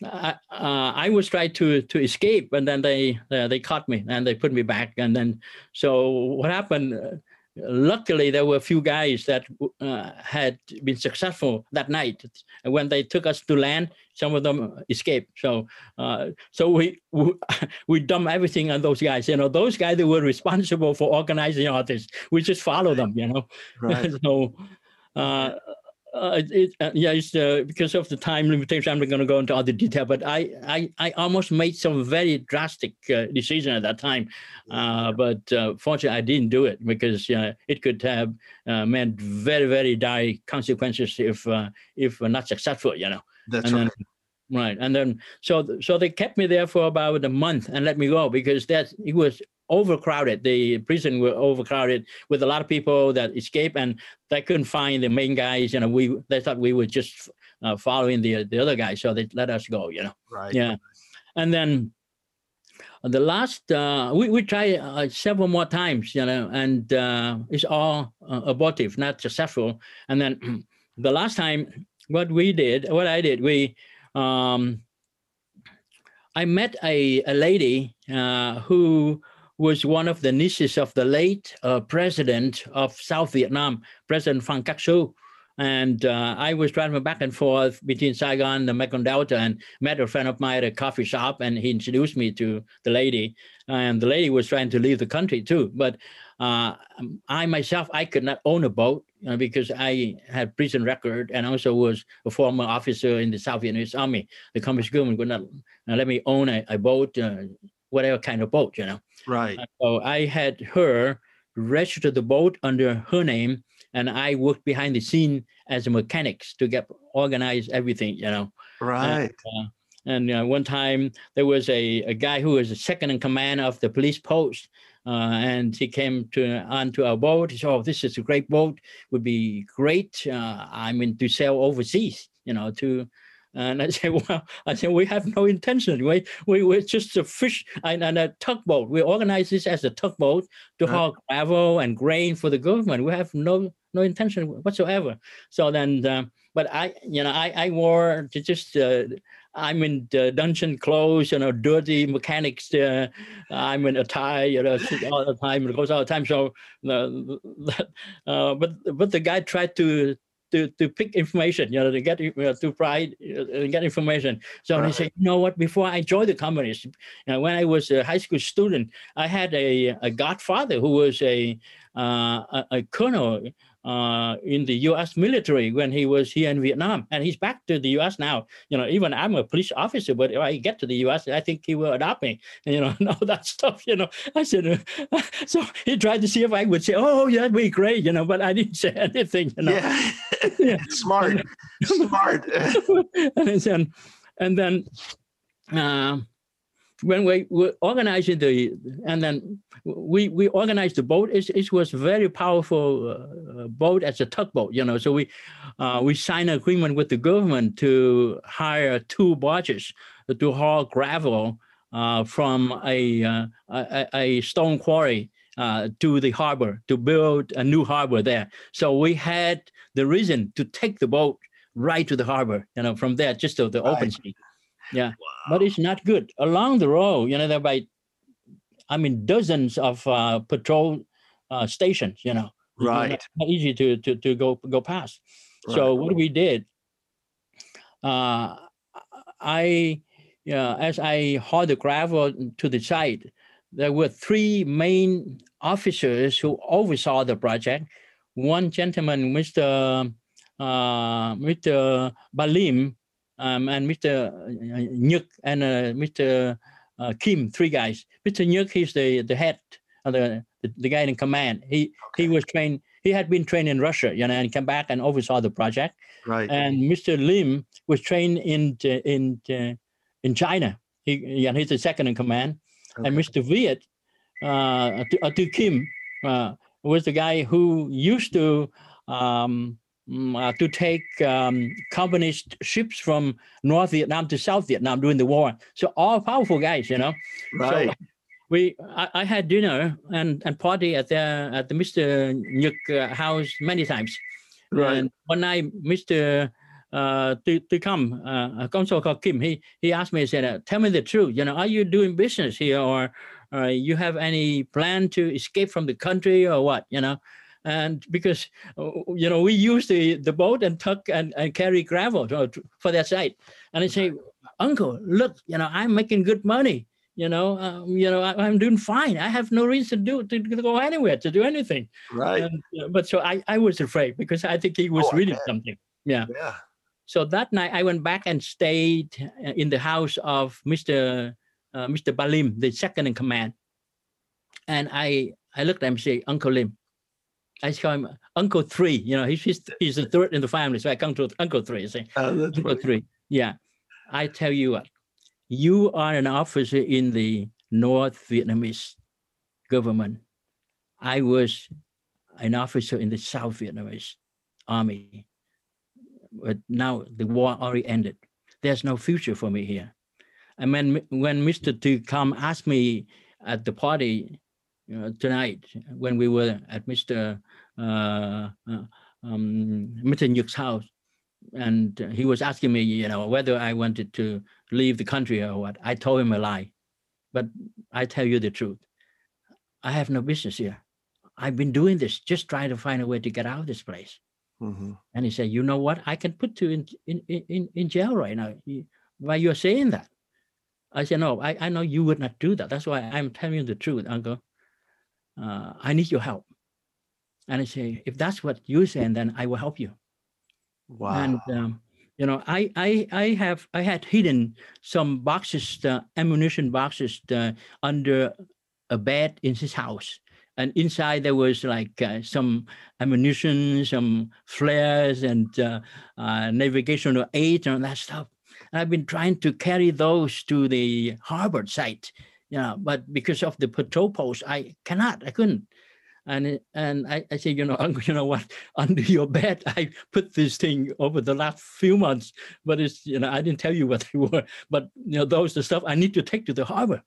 I, uh, I was trying to to escape, and then they uh, they caught me and they put me back. And then so what happened? Uh, luckily there were a few guys that uh, had been successful that night and when they took us to land some of them escaped so uh, so we, we we dump everything on those guys you know those guys that were responsible for organizing all this we just follow them you know right. so uh, it, uh, yeah, it's uh, because of the time limitation. I'm not going to go into all the detail, but I, I, I almost made some very drastic uh, decision at that time. Uh, but uh, fortunately, I didn't do it because it could have meant very, very dire consequences if if not successful. You know. That's and right. Then, right, and then so so they kept me there for about a month and let me go because that it was overcrowded. The prison were overcrowded with a lot of people that escaped, and they couldn't find the main guys. You know, we they thought we were just uh, following the the other guys, so they let us go. You know, right? Yeah, and then the last uh, we we tried uh, several more times. You know, and uh, it's all uh, abortive, not successful. And then the last time, what we did, what I did, we. Um, I met a, a lady uh, who was one of the nieces of the late uh, president of South Vietnam, President Phan Khắc Sửu. And uh, I was driving back and forth between Saigon and the Mekong Delta and met a friend of mine at a coffee shop and he introduced me to the lady. And the lady was trying to leave the country too. But uh, I myself, I could not own a boat uh, because I had prison record and also was a former officer in the South Vietnamese Army. The Communist government would not let me own a, a boat uh, whatever kind of boat, you know. Right. So I had her register the boat under her name, and I worked behind the scene as a mechanic to get organize everything, you know. Right. And, uh, and uh, one time there was a, a guy who was a second in command of the police post, uh, and he came to onto our boat. He said, "Oh, this is a great boat. Would be great. Uh, I mean, to sail overseas, you know, to and I said, well, I said, we have no intention. We, we, we're just a fish and, and a tugboat. We organize this as a tugboat to right. haul gravel and grain for the government. We have no no intention whatsoever. So then, uh, but I, you know, I, I wore to just, uh, I'm in dungeon clothes, you know, dirty mechanics. Uh, I'm in a tie, you know, all the time. It goes all the time. So, uh, but but the guy tried to to, to pick information, you know, to get uh, to provide uh, get information. So right. he said, you know what? Before I joined the communists, you know, when I was a high school student, I had a, a godfather who was a uh, a, a colonel uh, in the U.S. military when he was here in Vietnam, and he's back to the U.S. now. You know, even I'm a police officer, but if I get to the U.S., I think he will adopt me. And, you know, and all that stuff. You know, I said, uh, so he tried to see if I would say, "Oh, yeah, that'd be great," you know, but I didn't say anything. You know, yeah, yeah. smart, smart. and then, and then. Uh, when we were organizing the, and then we we organized the boat. It, it was very powerful uh, boat as a tugboat, you know. So we uh, we signed an agreement with the government to hire two barges to haul gravel uh, from a, uh, a, a stone quarry uh, to the harbor to build a new harbor there. So we had the reason to take the boat right to the harbor, you know, from there just to the right. open sea. Yeah, wow. but it's not good. Along the road, you know, there by, I mean, dozens of uh, patrol uh, stations. You know, right? Not easy to to to go go past. Right. So what we did, uh, I, yeah, as I hauled the gravel to the site, there were three main officers who oversaw the project. One gentleman, Mr. Uh, Mr. Balim, um, and Mr. Nhuk and uh, Mr. Uh, Kim, three guys. Mr. Nhuk, he's the the head, uh, the, the, guy in command. He okay. he was trained. He had been trained in Russia, you know, and came back and oversaw the project. Right. And Mr. Lim was trained in in in China. He yeah, he's the second in command. Okay. And Mr. Viet, uh, to, uh, to Kim, uh, was the guy who used to um, uh, to take um, communist ships from North Vietnam to South Vietnam during the war. So all powerful guys, you know. Right. So we, I, I, had dinner and, and party at the at the Mr. Nhuk uh, house many times. Right. And one night, Mr. Uh, to, to come, uh, a consul called Kim, he he asked me, he said, "Tell me the truth. You know, are you doing business here, or uh, you have any plan to escape from the country, or what? You know?" And because uh, you know we use the the boat and tuck and, and carry gravel for that site and i say uncle look you know i'm making good money you know um, you know I, am doing fine i have no reason to do to, to go anywhere to do anything right and, uh, but so i i was afraid because i think he was oh, reading something Yeah. Yeah. So that night I went back and stayed uh, in the house of Mr. Uh, Mr. Balim, the second in command. And I I looked at him and say, Uncle Lim. I call him Uncle Three. You know, he's he's, he's the third in the family, so I come to Uncle Three. Say, Oh, uh, Uncle. Three. Yeah. I tell you what, you are an officer in the North Vietnamese government. I was an officer in the South Vietnamese army. But now the war already ended. There's no future for me here. And when when Mr. Tu come asked me at the party uh, tonight, when we were at Mr. Uh, uh, um, Mr. Nhuk's house, and he was asking me, you know, whether I wanted to leave the country or what. I told him a lie, but I tell you the truth. I have no business here. I've been doing this, just trying to find a way to get out of this place. Mhm. And he said, "You know what? I can put you in in in, in jail right now. You- Why you're saying that?" I said, "No, I, I know you would not do that. That's why I'm telling you the truth, Uncle. Uh, I need your help." And I say, "If that's what you're saying, then I will help you." Wow. And um, you know, I I I have I had hidden some boxes, uh, ammunition boxes, uh, under a bed in his house, and inside there was like uh, some ammunition, some flares, and uh, uh, navigational aid and all that stuff. And I've been trying to carry those to the harbor site, know, but because of the patrol post, I cannot, I couldn't. And and I, I say, you know, uncle, you know what? Under your bed, I put this thing over the last few months, but it's you know, I didn't tell you what they were, but you know, those the stuff I need to take to the harbor.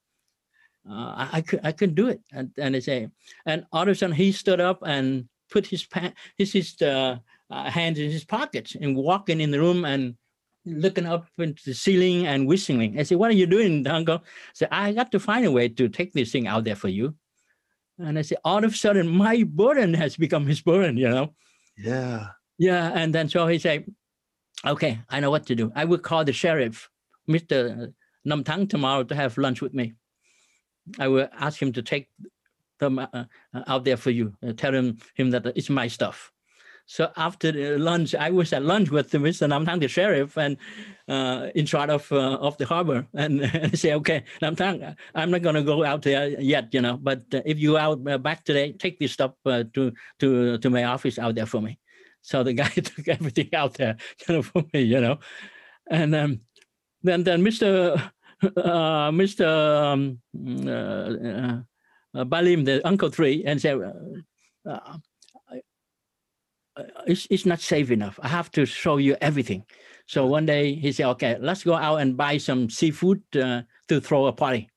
Uh, I, I could I couldn't do it, and and they say, and all of a sudden he stood up and put his pa- his his uh, uh, hands in his pockets and walking in the room and looking up into the ceiling and whistling. I said, "What are you doing, Uncle?" I said, "I got to find a way to take this thing out there for you." And I said, all of a sudden, my burden has become his burden, you know. yeah. Yeah, and then so he said, "Okay, I know what to do. I will call the sheriff, Mister Nam Thang, tomorrow to have lunch with me. I will ask him to take them uh, uh, out there for you. Uh, tell him him that it's my stuff." So after lunch, I was at lunch with Mr. Nam the sheriff, and uh, in charge of uh, of the harbor, and, and say, "Okay, Nam I'm not going to go out there yet, you know. But uh, if you out uh, back today, take this stuff uh, to to to my office out there for me." So the guy took everything out there, you know, for me, you know, and um, then then Mr. Uh, Mr. Um, uh, uh, Balim, the Uncle Three, and said, it's, it's not safe enough. I have to show you everything. So one day he said, okay, let's go out and buy some seafood uh, to throw a party.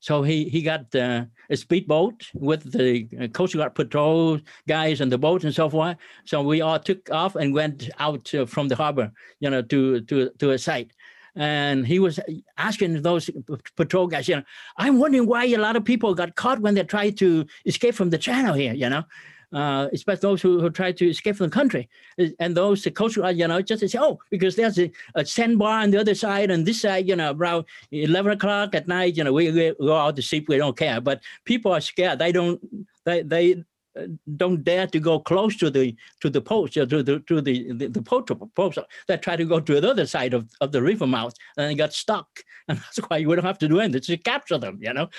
So he, he got uh, a speedboat with the uh, Coast Guard patrol guys and the boat and so forth. So we all took off and went out uh, from the harbor, you know, to, to, to a site. And he was asking those patrol guys, you know, I'm wondering why a lot of people got caught when they tried to escape from the channel here, you know uh, especially those who, who try to escape from the country. Uh, And those guard, you know, just say, oh, because there's a, a sandbar on the other side and this side, you know, around 11 o'clock at night, you know, we, we go out to sleep, we don't care. But people are scared. They don't, they, they, uh, don't dare to go close to the to the post uh, to the to the the, the post post they try to go to the other side of, of the river mouth and they got stuck and that's why you wouldn't have to do anything to capture them you know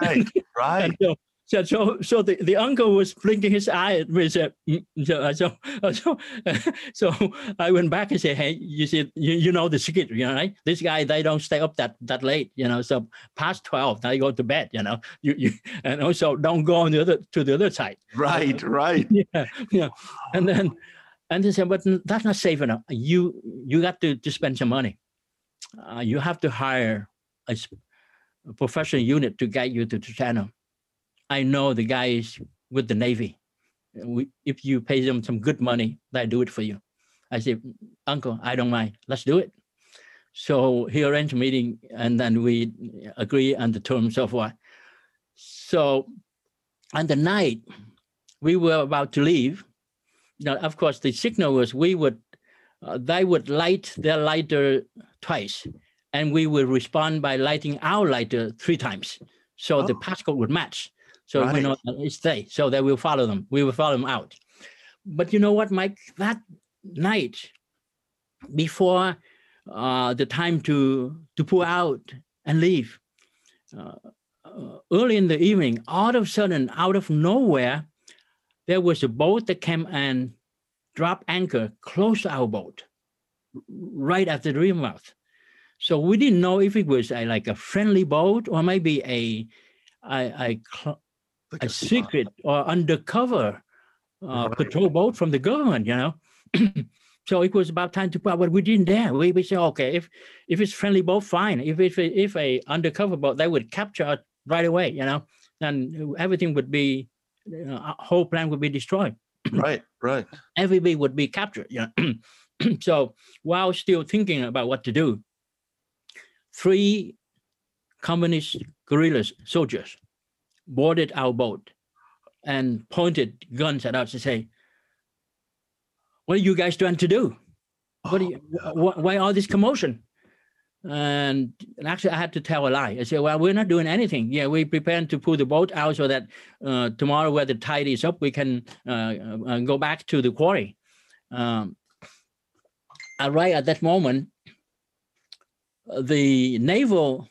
Right. Right. and so, so, so, so the, the uncle was blinking his eye at me. Said, "Mm," so, uh, so, uh, so, so I went back and said, "Hey, you see, you, you know the secret, you know, right? This guy, they don't stay up that that late, you know. So past twelve, they go to bed, you know. You, you, and also don't go on the other to the other side. Right. Right. Yeah, yeah. And then, and they said, but that's not safe enough. You, you got to, to spend some money. Uh, you have to hire a professional unit to guide you to the channel. I know the guys with the Navy. We, if you pay them some good money, they do it for you. I said, Uncle, I don't mind. Let's do it. So he arranged a meeting and then we agree on the terms of what. So on the night we were about to leave, now, of course, the signal was we would, uh, they would light their lighter twice, and we would respond by lighting our lighter three times. So the Oh. passcode would match. So we Right. know that it's they. So they will follow them. We will follow them out. But you know what, Mike? That night, before uh, the time to to pull out and leave. Uh, uh, early in the evening, all of a sudden, out of nowhere, there was a boat that came and dropped anchor close to our boat, right at the river mouth. So we didn't know if it was a, like a friendly boat or maybe a a, a, a secret or undercover uh, Right. patrol boat from the government, you know. so it was about time to put but we didn't dare. We, we said, okay, if if it's friendly boat, fine. If if if a undercover boat, they would capture us right away, you know, and everything would be, you know, our whole plan would be destroyed. Right, right. Everybody would be captured, you know. so while still thinking about what to do, three communist guerrillas soldiers boarded our boat and pointed guns at us to say, "What are you guys trying to do? What Oh, are you, wh- why all this commotion?" And and actually, I had to tell a lie. I said, "Well, we're not doing anything. Yeah, we're preparing to pull the boat out so that uh, tomorrow, when the tide is up, we can uh, uh, uh, go back to the quarry." Um, right at that moment, uh, the naval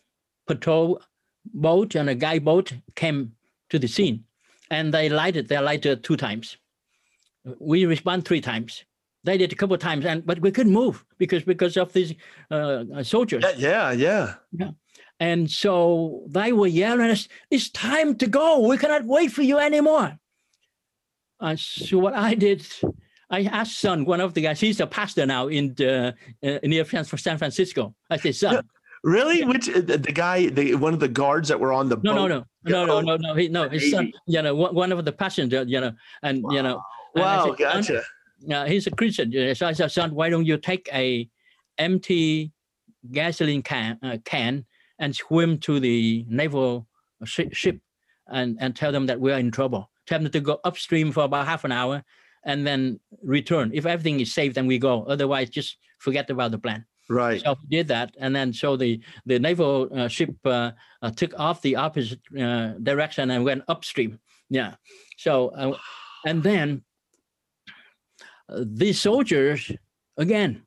patrol boat and a guy boat came to the scene, and they lighted their lighter two times. We respond three times. They did a couple of times, and but we couldn't move because because of these uh, uh, soldiers. Yeah, yeah, yeah. And so they were yelling at us, it's time to go. We cannot wait for you anymore. And so what I did, I asked son, one of the guys, he's a pastor now in the, uh, near San San Francisco. I said, son, Really? Which uh, the, the guy, the one of the guards that were on the no, boat? no, no, no, no, no, no, he, no, his son, you know, one, of the passengers, you know, and, you know, and Wow, said, gotcha. he's a Christian. So I said, son, why don't you take a empty gasoline can, uh, can and swim to the naval shi- ship and, and tell them that we are in trouble. Tell them to go upstream for about half an hour and then return. If everything is safe, then we go. Otherwise, just forget about the plan. Right. So we did that, and then so the the naval uh, ship uh, uh, took off the opposite uh, direction and went upstream. Yeah. So uh, and then uh, these soldiers again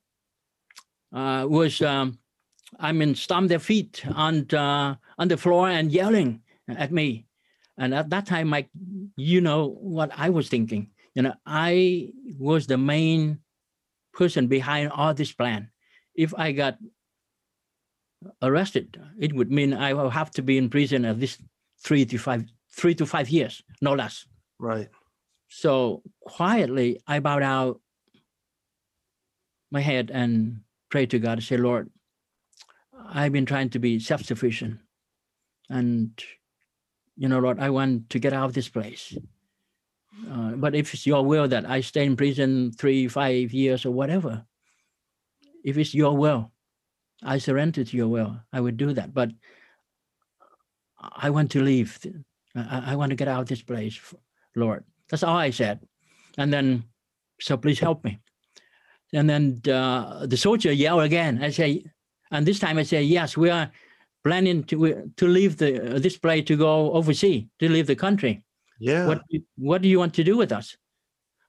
was um, I mean stomp their feet on on the floor and yelling at me, and at that time, Mike, you know what I was thinking. You know, I was the main person behind all this plan. If I got arrested, it would mean I will have to be in prison at least three to five three to five years, no less. Right. So quietly, I bowed out my head and prayed to God say, Lord, I've been trying to be self sufficient. And, you know, Lord, I want to get out of this place. Uh, but if it's your will that I stay in prison three, five years or whatever, if it's your will, I surrender to your will. I would do that. But I want to leave. I, I want to get out of this place, Lord. That's all I said. And then, so please help me. And then uh, the soldier yelled again. I say, and this time I say, yes, we are planning to to leave the uh, this place to go overseas, to leave the country. Yeah. What what do you want to do with us?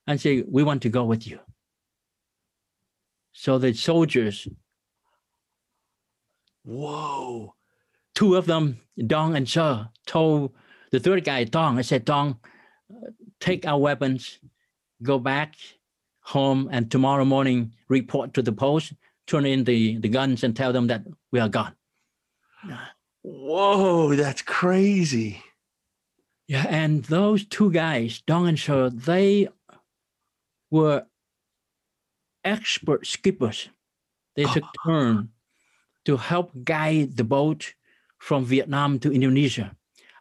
And say, we want to go with you. So the soldiers, Whoa. two of them, Dong and Sir, told the third guy, Dong, I said, Dong, take our weapons, go back home, and tomorrow morning report to the post, turn in the, the guns, and tell them that we are gone. Whoa, that's crazy. Yeah, and those two guys, Dong and Sir, they were expert skippers. They took turn to help guide the boat from Vietnam to Indonesia.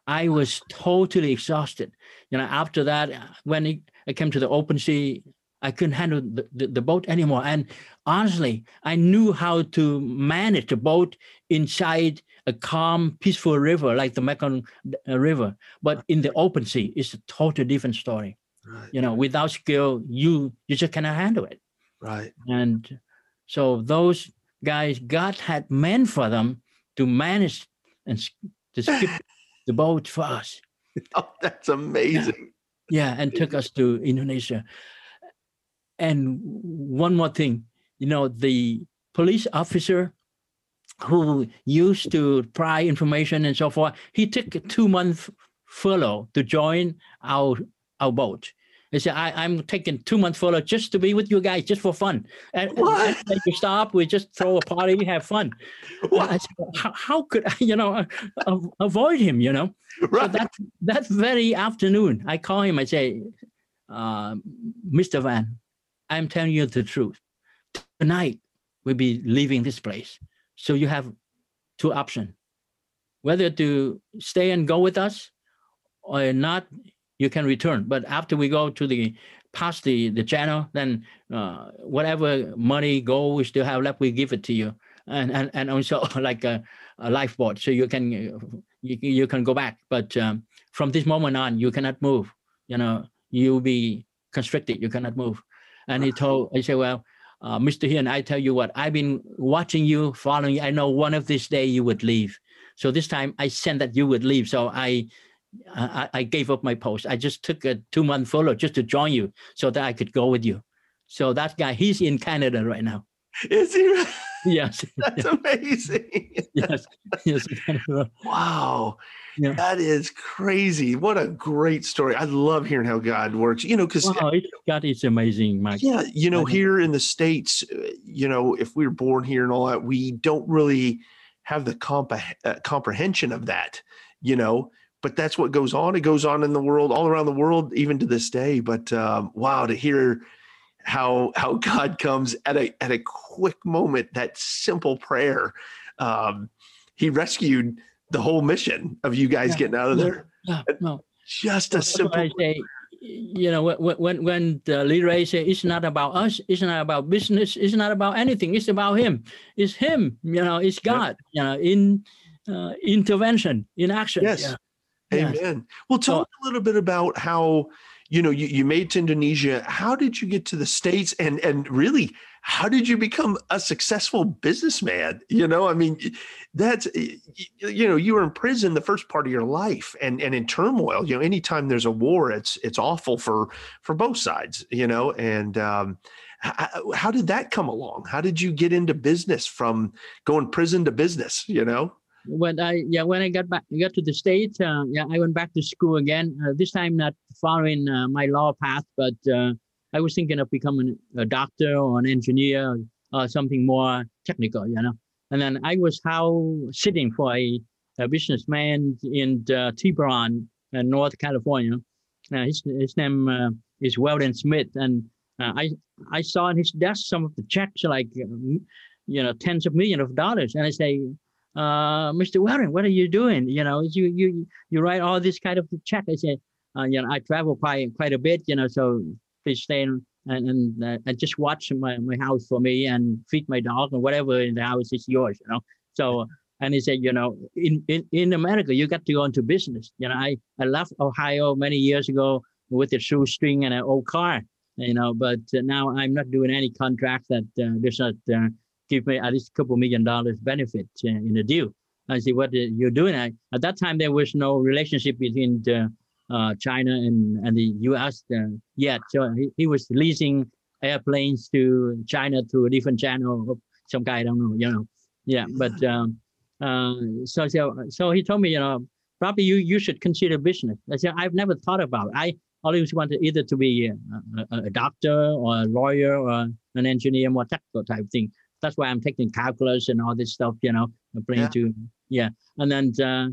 I was totally exhausted. You know, after that, when it, it came to the open sea, I couldn't handle the, the, the boat anymore. And honestly, I knew how to manage the boat inside a calm, peaceful river like the Mekong uh, River. But in the open sea, it's a totally different story. Right. You know, without skill, you you just cannot handle it. Right. And so those guys, God had meant for them to manage and to skip the boat for us. Oh, that's amazing. Yeah, and took us to Indonesia. And one more thing, you know, the police officer who used to pry information and so forth, he took a two month furlough to join our our boat. He said, I, I'm taking two month furlough just to be with you guys, just for fun. And, What? and you stop, we just throw a party, have fun. Said, how, how could I, you know, avoid him, you know? So Right. that that very afternoon, I call him. I say, uh, "Mr. Van, I'm telling you the truth. Tonight we'll be leaving this place. So you have two options: whether to stay and go with us, or not. You can return. But after we go to the past the the channel, then uh, whatever money gold we still have left, we give it to you, and and and also like a, a lifeboat, so you can you, you can go back. But um, from this moment on, you cannot move. You know, you'll be constricted. You cannot move. And he told, I said, well, uh, Mr. Hian, I tell you what, I've been watching you, following you. I know one of these day you would leave. So this time I sent that you would leave. So I, I, I gave up my post. I just took a two month furlough just to join you so that I could go with you. So that guy, he's in Canada right now. Is he? Yes, That's amazing. yes, yes. Wow. Yeah. That is crazy. What a great story. I love hearing how God works. You know, because Wow, God is amazing, Mike. yeah, you know, here in the States, uh, you know, if we are born here and all that, we don't really have the compre- uh, comprehension of that, you know, but that's what goes on. It goes on in the world, all around the world, even to this day. But um, wow, to hear how how God comes at a at a quick moment, that simple prayer, um, He rescued the whole mission of you guys Yeah, getting out of there. No, no. Just a simple. I say, you know, when when when the leader say it's not about us, it's not about business, it's not about anything, it's about him. It's him, you know, it's. God, you know, in uh, intervention, in action. Yes. yeah. Yes. Amen. Well, So- talk a little bit about how you know you, you made to Indonesia. How did you get to the states, and and really, how did you become a successful businessman? You know, I mean, that's you know, you were in prison the first part of your life, and and in turmoil. You know, anytime there's a war, it's it's awful for for both sides. You know, and um, how, how did that come along? How did you get into business from going prison to business? You know. When I yeah when I got back got to the states uh, yeah I went back to school again. Uh, this time not following uh, my law path but uh, I was thinking of becoming a doctor or an engineer or something more technical you know. And then I was how sitting for a, a businessman in uh, Tiburon uh, North California. Uh, his, his name uh, is Weldon Smith and uh, I I saw on his desk some of the checks like um, you know tens of millions of dollars. And I say uh, Mr. Warren, what are you doing? You know, you you you write all this kind of check. I said, uh, you know, I travel quite quite a bit, you know, so please stay and and, uh, and just watch my, my house for me and feed my dog and whatever in the house is yours, you know. So and he said, you know, in, in in America you got to go into business. You know, I I left Ohio many years ago with a shoestring and an old car, you know, but now I'm not doing any contract that uh, does not uh, give me at least a couple million dollars benefit uh, in the deal. I see what uh, you're doing. I, at that time, there was no relationship between the, uh, China and, and the U.S. Uh, yet. So he, he was leasing airplanes to China through a different channel some guy I don't know. You know, yeah. But um, uh, so so so he told me, you know, probably you you should consider business. I said I've never thought about. It. I always wanted either to be a, a, a doctor or a lawyer or an engineer, more technical type thing that's why I'm taking calculus and all this stuff, you know, playing Yeah. to yeah. And then uh,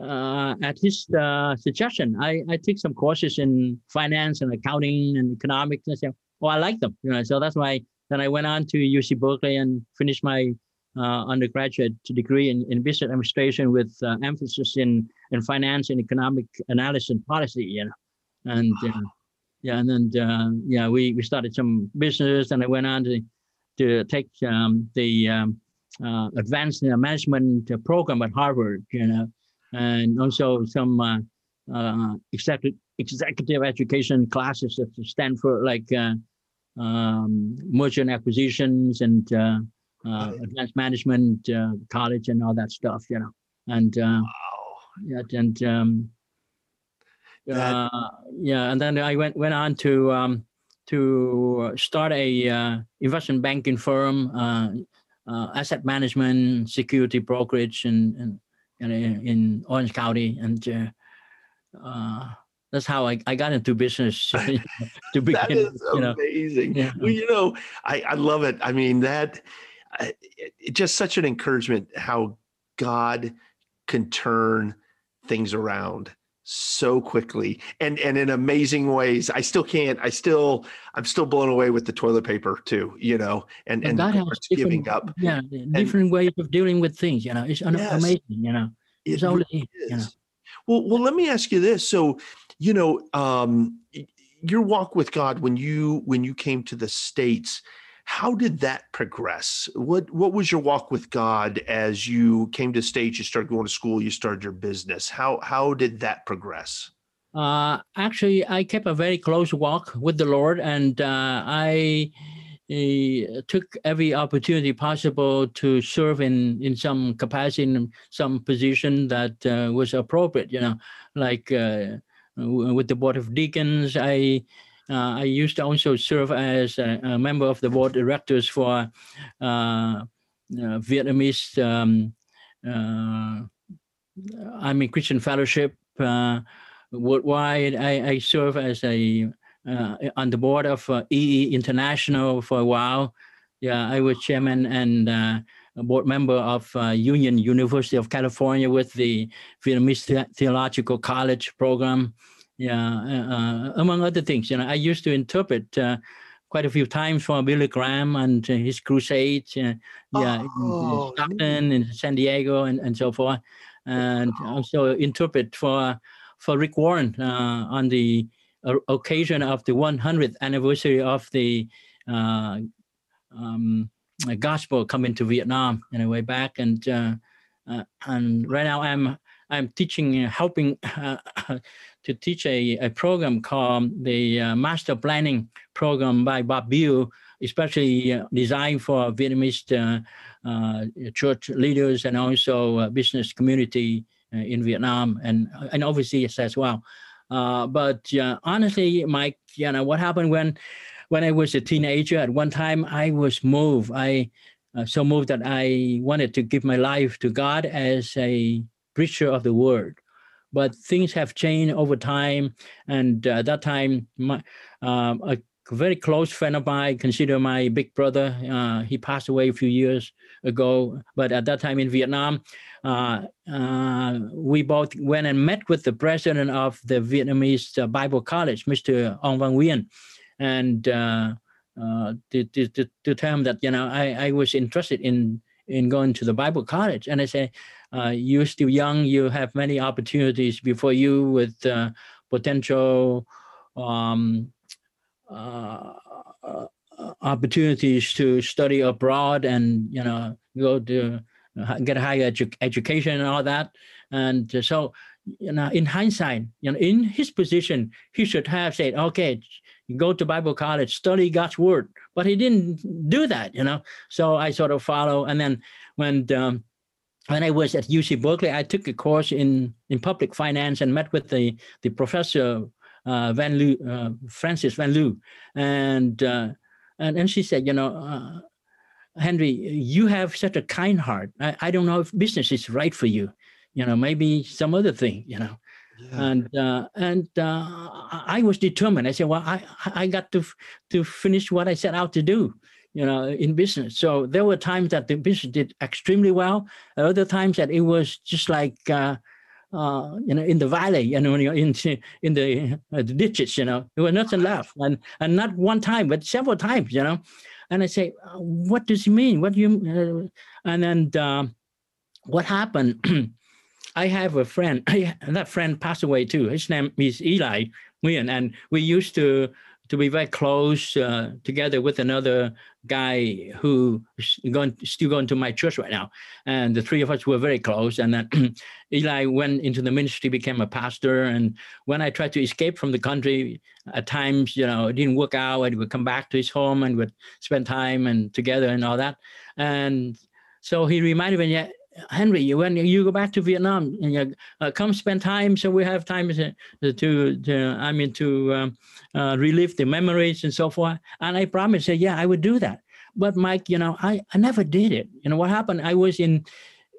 uh, at his uh, suggestion, I, I took some courses in finance and accounting and economics. And said, oh, I like them, you know. So that's why then I went on to UC Berkeley and finished my uh, undergraduate degree in, in business administration with uh, emphasis in in finance and economic analysis and policy, you know. And uh, yeah, and then uh, yeah, we we started some business, and I went on to to take um, the um, uh, advanced uh, management uh, program at Harvard, you know, and also some uh, uh, executive executive education classes at Stanford, like uh, um, merger and acquisitions and uh, uh, advanced management uh, college and all that stuff, you know, and uh, Wow. yeah, and um, uh, yeah, and then I went went on to um, to start a uh, investment banking firm, uh, uh, asset management, security brokerage, and, and, in Orange County, and uh, that's how I, I got into business to begin. that is amazing. You know. Yeah. Well, you know, I, I love it. I mean, that it, just such an encouragement how God can turn things around so quickly and and in amazing ways. I still can't i still i'm still blown away with the toilet paper too you know and and, God has giving up yeah different and, ways of dealing with things you know it's yes, amazing you know it's it only you know. well well let me ask you this. So you know um your walk with god when you when you came to the states how did that progress? What what was your walk with God as you came to stage? You started going to school. You started your business. How how did that progress? Uh, actually, I kept a very close walk with the Lord, and uh, I uh, took every opportunity possible to serve in in some capacity, in some position that uh, was appropriate. You know, like uh, with the board of deacons, I I used to also serve as a, a, member of the board of directors for uh, Vietnamese um, in Christian Fellowship worldwide. I, I serve as a uh, on the board of uh, EE International for a while. Yeah, I was chairman and uh, board member of Union University of California with the Vietnamese Theological College program yeah, uh, uh, among other things. You know, I used to interpret uh, quite a few times for Billy Graham and his crusades. yeah, oh, in Stockton and San Diego and, and so forth, and also interpret for for Rick Warren on the occasion of the 100th anniversary of the uh, um, gospel coming to Vietnam in a way back, and uh, uh, and right now I'm I'm teaching, helping to teach a, a program called the uh, Master Planning Program by Bob Biehl, especially uh, designed for Vietnamese uh, uh church leaders and also uh, business community in Vietnam and, and overseas as well. but honestly, Mike, you know, what happened when when I was a teenager, at one time I was moved. I so moved that I wanted to give my life to God as a preacher of the word but things have changed over time. And uh, at that time, my, um, a very close friend of mine, consider my big brother, uh, he passed away a few years ago. But at that time in Vietnam, uh, uh we both went and met with the president of the Vietnamese uh, Bible College, Mr. Ong Van Nguyen, and uh, to, to, to, tell him that you know I, I was interested in in going to the Bible college. And I say, uh, you're still young, you have many opportunities before you with uh, potential um, uh, uh opportunities to study abroad and, you know, go to uh, get higher edu- education and all that. And so, you know, in hindsight, you know, in his position, he should have said, okay, go to Bible college, study God's word. But he didn't do that, you know. So I sort of follow. And then when um, when I was at UC Berkeley, I took a course in in public finance and met with the the professor uh, Van Lu, uh, Francis Van Lu, and uh, and and she said, you know. Uh, Henry, you have such a kind heart. I, I don't know if business is right for you. You know, maybe some other thing. You know, yeah. And uh, and uh, I was determined. I said, well, I I got to to finish what I set out to do, you know, in business. So there were times that the business did extremely well. Other times that it was just like. Uh, uh, you know, in the valley, you know, in in the, uh, the ditches, you know, there was nothing left, and and not one time, but several times, you know. And I say, uh, what does it mean? What do you? Uh, and then uh, what happened? I have a friend, that friend passed away too. His name is Eli Nguyen, and we used to to be very close uh, together with another guy who is going still going to my church right now, and the three of us were very close. And then Eli went into the ministry, became a pastor, and when I tried to escape from the country, at times you know it didn't work out. I would come back to his home and would spend time and together and all that. And so he reminded me, Henry, when you go back to Vietnam, you uh, come spend time so we have time to, to, to I mean, to um, uh, relive the memories and so forth. And I promised, said, yeah, I would do that. But Mike, you know, I, I never did it. You know, what happened? I was in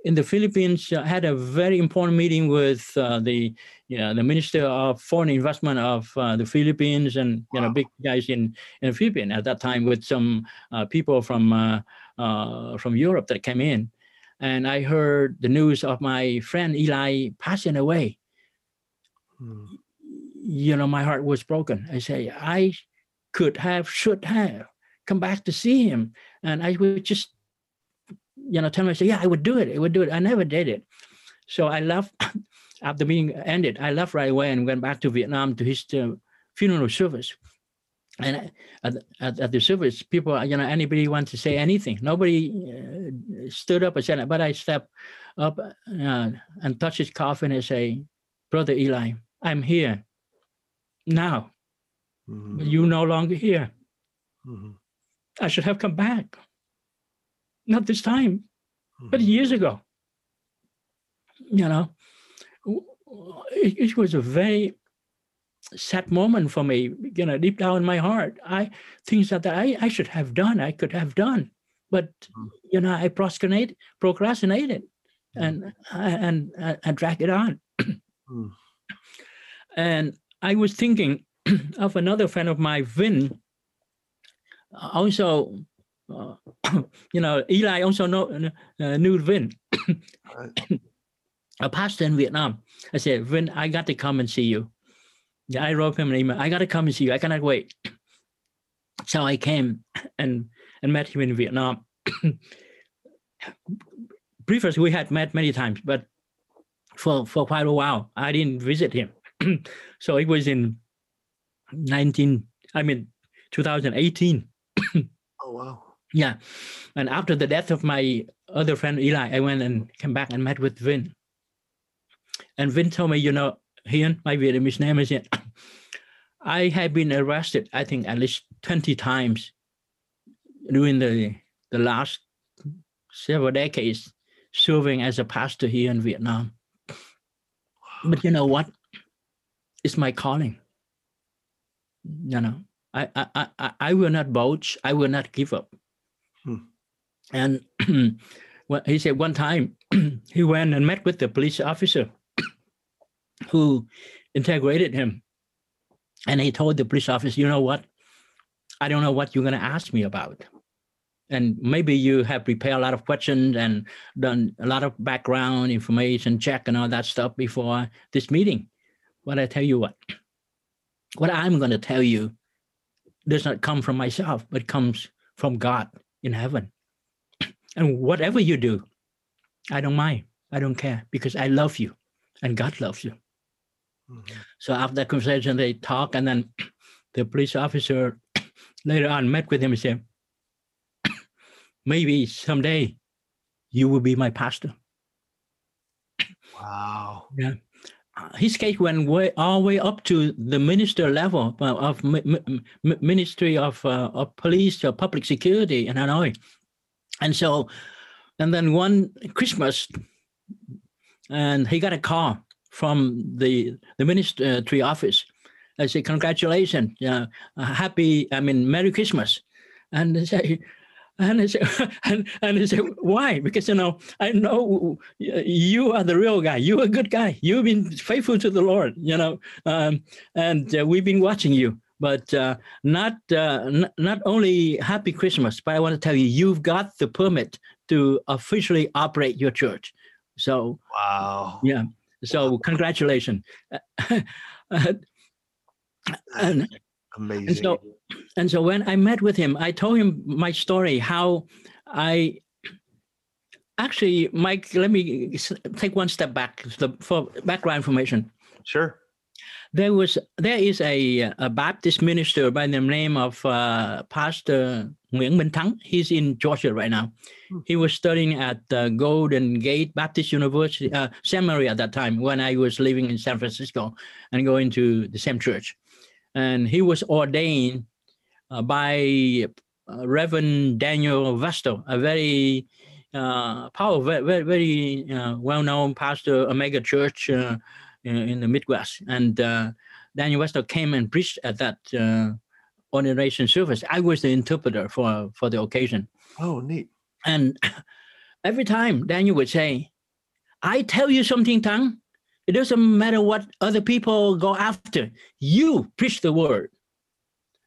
in the Philippines, uh, had a very important meeting with uh, the you know, the Minister of Foreign Investment of uh, the Philippines and you know big guys in in the Philippines at that time with some uh, people from uh, uh, from Europe that came in, and I heard the news of my friend Eli passing away. Hmm. You know, my heart was broken. I say I could have, should have come back to see him, and I would just you know tell myself, yeah, I would do it. I would do it. I never did it. So I left after being ended. I left right away and went back to Vietnam to his uh, funeral service. And at, at, at, the service, people, you know, anybody want to say anything. Nobody uh, stood up and said, but I step up uh, and touch his coffin and say, Brother Eli, I'm here now. Mm-hmm. You no longer here. Mm-hmm. I should have come back. Not this time, mm-hmm. but years ago. You know, it, it, was a very sad moment for me, you know, deep down in my heart. I things that I, I should have done, I could have done, but mm. you know, I procrastinated, procrastinated, mm. and and and, and drag it on. mm. And I was thinking of another friend of mine, Vin. Also, uh, you know, Eli also know, uh, knew Vin a pastor in Vietnam. I said, Vin, I got to come and see you. Yeah, I wrote him an email. I got to come and see you. I cannot wait. So I came and and met him in Vietnam. Previously, we had met many times, but for for quite a while, I didn't visit him. so it was in 19, I mean, 2018. oh wow! Yeah, and after the death of my other friend Eli, I went and came back and met with Vin. And Vin told me, you know, Hian, my Vietnamese name is it. I have been arrested, I think, at least 20 times during the, the last several decades serving as a pastor here in Vietnam. But you know what? It's my calling. You know, I I I, I will not budge. I will not give up. Hmm. And well, he said one time he went and met with the police officer who integrated him. And he told the police officer, you know what? I don't know what you're going to ask me about. And maybe you have prepared a lot of questions and done a lot of background information check and all that stuff before this meeting. But I tell you what, what I'm going to tell you does not come from myself, but comes from God in heaven. And whatever you do, I don't mind. I don't care because I love you and God loves you. Mm-hmm. So after that conversation, they talk, and then the police officer later on met with him and said, "Maybe someday you will be my pastor." Wow. Yeah. Uh, his case went way all the way up to the minister level of Ministry of uh, of Police or Public Security in Hanoi, and so, and then one Christmas, and he got a call from the the ministry office. I say, congratulations, know, happy, I mean, Merry Christmas. And they say, and I say, and, and I say, why? Because, you know, I know you are the real guy. You're a good guy. You've been faithful to the Lord, you know, um, and uh, we've been watching you. But uh, not uh, not only happy Christmas, but I want to tell you, you've got the permit to officially operate your church. So, wow. Yeah. So congratulations. and, Amazing. And so, and so when I met with him, I told him my story, how I actually, Mike, let me take one step back the, for background information. Sure. There was there is a, a Baptist minister by the name of uh, Pastor Nguyễn Minh Thắng. He's in Georgia right now. Hmm. He was studying at uh, Golden Gate Baptist University uh, Seminary at that time when I was living in San Francisco and going to the same church. And he was ordained uh, by uh, Reverend Daniel Webster, a very uh, powerful, very, very, uh, well-known pastor, a mega church uh, in, in the Midwest. And uh, Daniel Webster came and preached at that uh, ordination service. I was the interpreter for, for the occasion. Oh, neat. And every time Daniel would say, I tell you something, Tang, it doesn't matter what other people go after. You preach the word.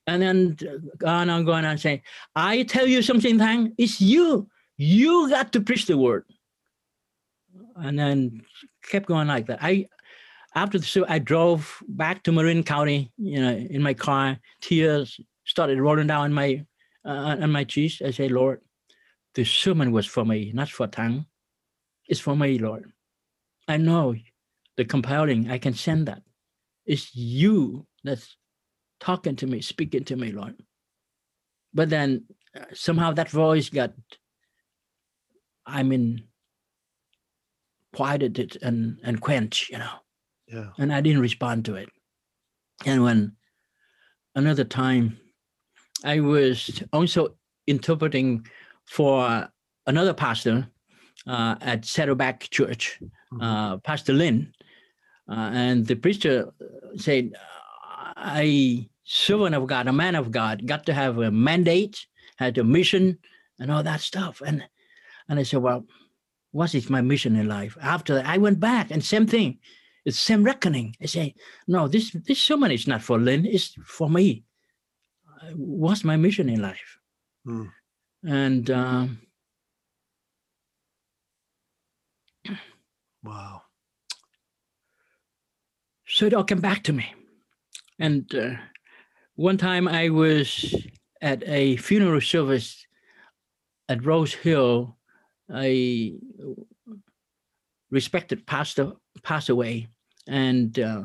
And then go on and go on and say, I tell you something, Tang, it's you. You got to preach the word. And then kept going like that. I after the show, I drove back to Marin County, you know, in my car, tears started rolling down my uh, on my cheeks. I say, Lord, the sermon was for me, not for Tang. It's for me, Lord. I know the compelling, I can send that. It's you that's talking to me, speaking to me, Lord. But then uh, somehow that voice got, I mean, quieted and, and quenched, you know. Yeah. And I didn't respond to it. And when another time I was also interpreting for another pastor uh, at Saddleback Church, Mhm. uh, Pastor Lynn, uh, and the preacher said, "I servant of God, a man of God, got to have a mandate, had a mission, and all that stuff." And and I said, "Well, what is my mission in life?" After that, I went back and same thing, it's same reckoning. I say, "No, this this sermon is not for Lynn; it's for me. What's my mission in life?" Hmm. And um, Wow. so it all came back to me. And uh, one time I was at a funeral service at Rose Hill. A respected pastor passed away, and uh,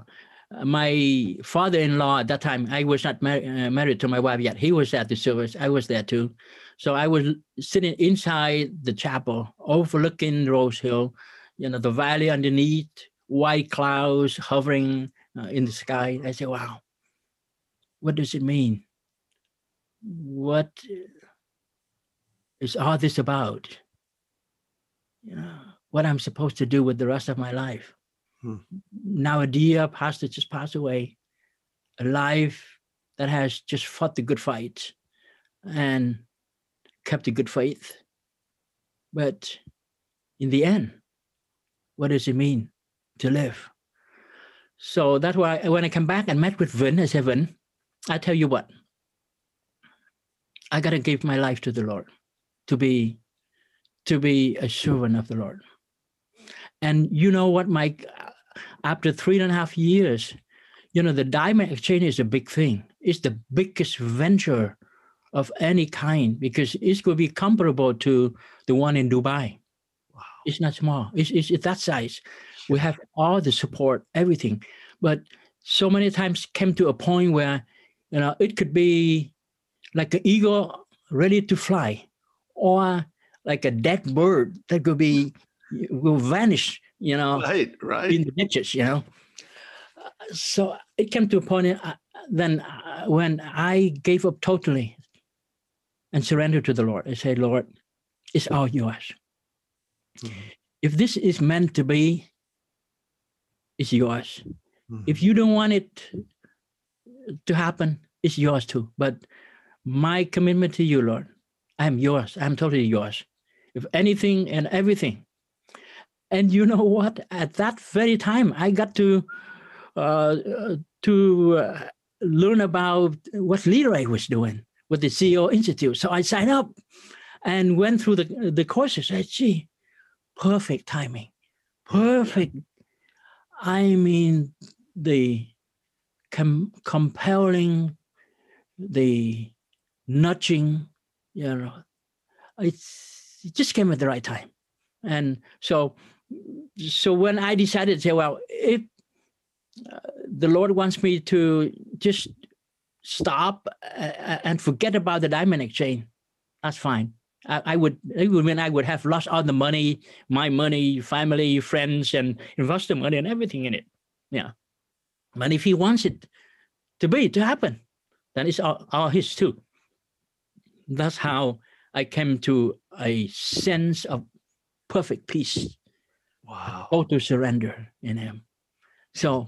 my father-in-law at that time I was not mar- uh, married to my wife yet. He was at the service. I was there too. So I was sitting inside the chapel, overlooking Rose Hill. You know the valley underneath, white clouds hovering uh, in the sky. I said, wow, what does it mean? What is all this about? You know, what I'm supposed to do with the rest of my life. Hmm. Now a dear pastor just passed away, a life that has just fought the good fight and kept the good faith. But in the end, what does it mean to live? So that's why when I come back and met with Vin, I said, Vin, I tell you what, I gotta give my life to the Lord to be to be a servant of the Lord. And you know what, Mike? After three and a half years, you know, the diamond exchange is a big thing. It's the biggest venture of any kind because it's going to be comparable to the one in Dubai. Wow. It's not small. It's, it's, it's that size. We have all the support, everything. But so many times came to a point where, you know, it could be like an eagle ready to fly or like a dead bird that could be will vanish, you know, Right. Right. in the ditches, you know. So it came to a point uh, then uh, when I gave up totally and surrendered to the Lord. I said, Lord, it's all yours. Mhm. If this is meant to be, it's yours. Mhm. If you don't want it to happen, it's yours too. But my commitment to you, Lord, I'm yours. I'm totally yours. If anything and everything. And you know what? At that very time, I got to uh, to uh, learn about what Leroy was doing with the CEO Institute. So I signed up and went through the the courses. I gee, perfect timing, perfect. I mean, the com- compelling, the nudging, you know, it's, it just came at the right time. And so, so when I decided to say, well, if uh, the Lord wants me to just stop uh, and forget about the diamond exchange, that's fine. I, I would, it would mean I would have lost all the money, my money, family, friends, and investor money and everything in it. Yeah. But if he wants it to be, to happen, then it's all, all his too. That's how I came to a sense of perfect peace, Wow. total surrender in Him. So,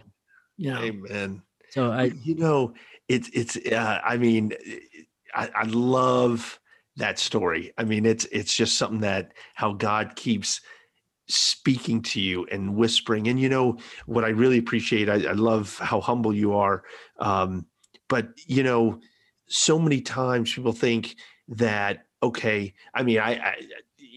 you know, Amen. so I you know it's it's uh, i mean I, I love that story i mean it's it's just something that how god keeps speaking to you and whispering and you know what i really appreciate i, I love how humble you are um, but you know so many times people think that okay i mean i, I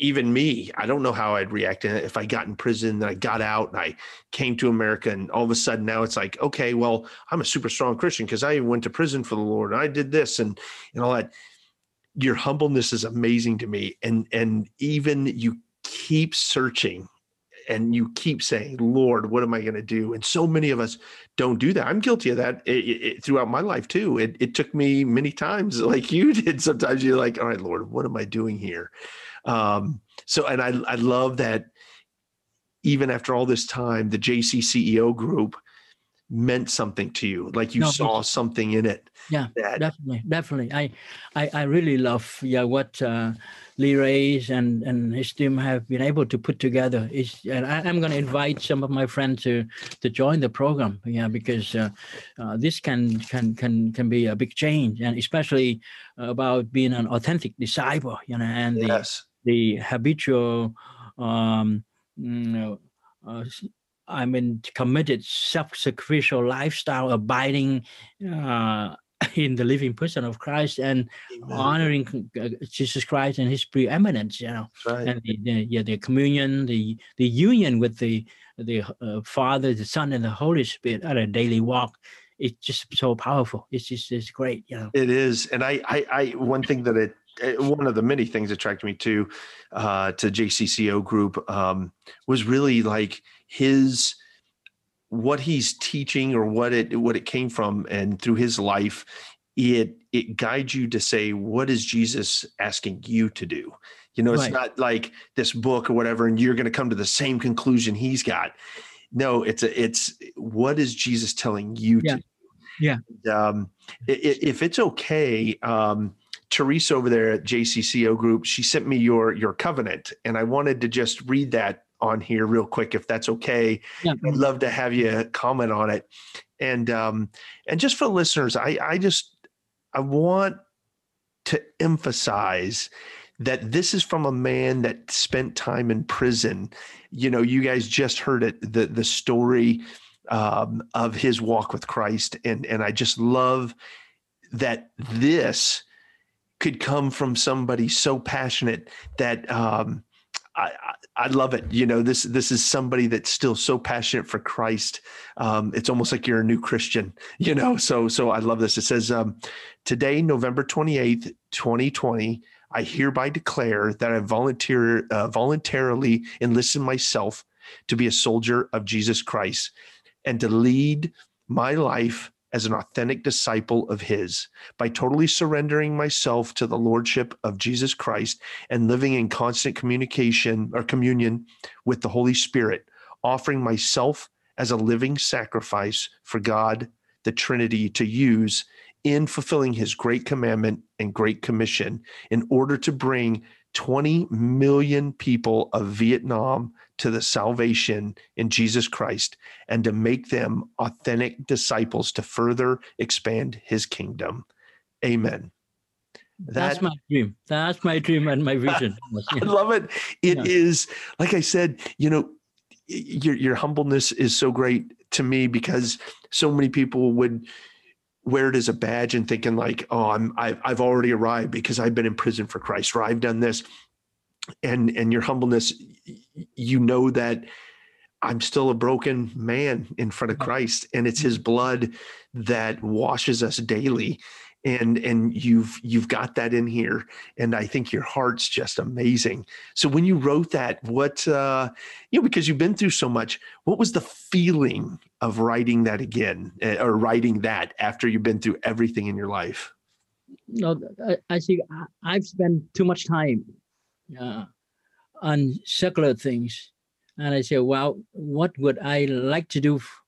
even me, I don't know how I'd react if I got in prison and I got out and I came to America and all of a sudden now it's like, okay, well, I'm a super strong Christian because I went to prison for the Lord and I did this and and all that. Your humbleness is amazing to me. And and even you keep searching and you keep saying, Lord, what am I going to do? And so many of us don't do that. I'm guilty of that it, it, throughout my life too. It, it took me many times, like you did. Sometimes you're like, all right, Lord, what am I doing here? Um, so, and I, I love that even after all this time, the JC CEO group meant something to you, like you No, saw something in it. Yeah, that definitely, definitely. I, I, I really love yeah what uh, Lee Reyes and and his team have been able to put together. Is and I, I'm going to invite some of my friends to to join the program. Yeah, because uh, uh, this can can can can be a big change, and especially about being an authentic disciple. You know, and yes, the habitual um you know, uh, i mean committed self-sacrificial lifestyle abiding uh in the living person of christ and Amen. honoring jesus christ and his preeminence you know right. and the, the yeah the communion the the union with the the uh, father the son and the holy spirit on a daily walk it's just so powerful it's just it's great you know It is, and I, I, I one thing that it, one of the many things attracted me to, uh, to JCCEO group, um, was really like his, what he's teaching or what it, what it came from, and through his life, it, it guides you to say, what is Jesus asking you to do? You know, it's Right. not like this book or whatever, and you're going to come to the same conclusion he's got. No, it's a, it's what is Jesus telling you Yeah. to? Yeah. Um, if it's okay, um, Teresa over there at JCCEO Group, she sent me your your covenant, and I wanted to just read that on here real quick, if that's okay. yeah I'd love to have you comment on it, and um, and just for listeners, I I just I want to emphasize that this is from a man that spent time in prison. You know, you guys just heard it the the story um, of his walk with Christ, and and I just love that this could come from somebody so passionate that um, I, I love it. You know, this this is somebody that's still so passionate for Christ. Um, it's almost like you're a new Christian. You know, so so I love this. It says um, today, November twenty eighth, twenty twenty. I hereby declare that I volunteer uh, voluntarily enlisted myself to be a soldier of Jesus Christ and to lead my life as an authentic disciple of his by totally surrendering myself to the lordship of Jesus Christ and living in constant communication or communion with the Holy Spirit, offering myself as a living sacrifice for God, the Trinity, to use in fulfilling his great commandment and great commission in order to bring 20 million people of Vietnam to the salvation in Jesus Christ and to make them authentic disciples to further expand his kingdom. Amen. that's my dream that's my dream and my vision I love it. It Yeah. is, like I said, you know, your your humbleness is so great to me because so many people would wear it as a badge and thinking like, oh, I'm I've, I've already arrived because I've been in prison for Christ or I've done this, and and your humbleness, you know that I'm still a broken man in front of Christ, and it's His blood that washes us daily. And and you've you've got that in here, and I think your heart's just amazing. So when you wrote that, what uh, you know, because you've been through so much, what was the feeling of writing that again, uh, or writing that after you've been through everything in your life? no, I, I think I- I've spent too much time uh, on secular things. And I say, well, what would I like to do f-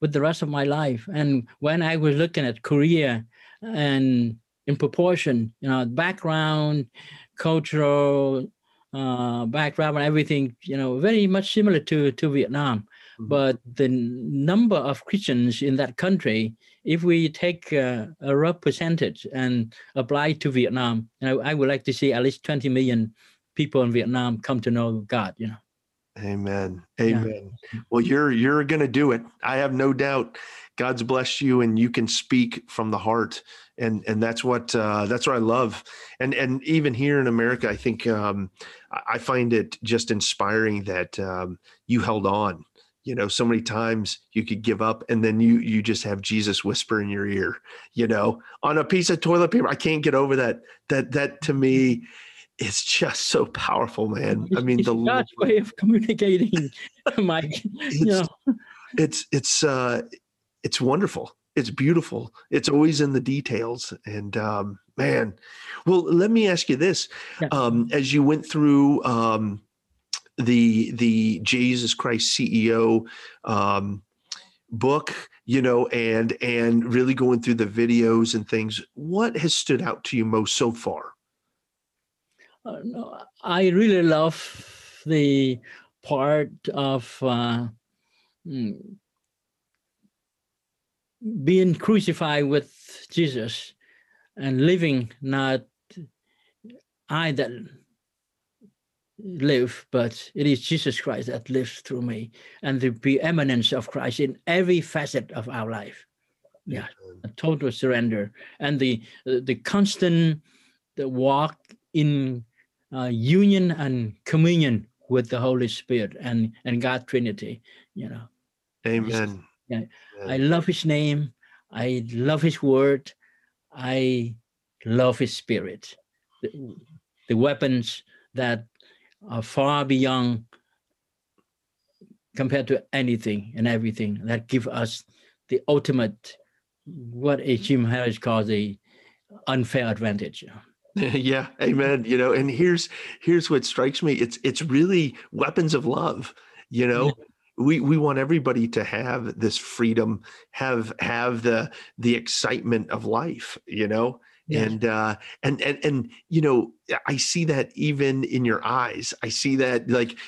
with the rest of my life? And when I was looking at Korea and in proportion, you know, background, cultural uh, background and everything, you know, very much similar to to Vietnam. Mhm. But the number of Christians in that country, if we take uh, a rough percentage and apply to Vietnam, you know, I would like to see at least 20 million people in Vietnam come to know God. You know. Amen. Yeah. Amen. Well, you're you're going to do it. I have no doubt. God's blessed you, and you can speak from the heart, and and that's what uh, that's what I love. And and even here in America, I think um, I I find it just inspiring that um, you held on. You know, so many times you could give up, and then you you just have Jesus whisper in your ear. You know, on a piece of toilet paper. I can't get over that. That that to me. It's just so powerful, man. I mean, it's the God's way of communicating, Mike. you It's- know, it's it's uh it's wonderful it's beautiful it's always in the details and um man well let me ask you this Yeah. um as you went through um the the jesus christ ceo um book you know and and really going through the videos and things what has stood out to you most so far I really love the part of uh, mm, being crucified with Jesus and living not I that live, but it is Jesus Christ that lives through me, and the preeminence of Christ in every facet of our life. Yeah, total surrender and the the constant the walk in uh, union and communion with the Holy Spirit and and God Trinity. You know, amen Yeah. Amen. I love His name. I love His word. I love His Spirit. The, the weapons that are far beyond compared to anything and everything that give us the ultimate what a Jim Harris calls a unfair advantage. yeah amen you know and here's here's what strikes me it's it's really weapons of love you know? We we want everybody to have this freedom have have the the excitement of life you know? And uh and and and you know i see that even in your eyes i see that like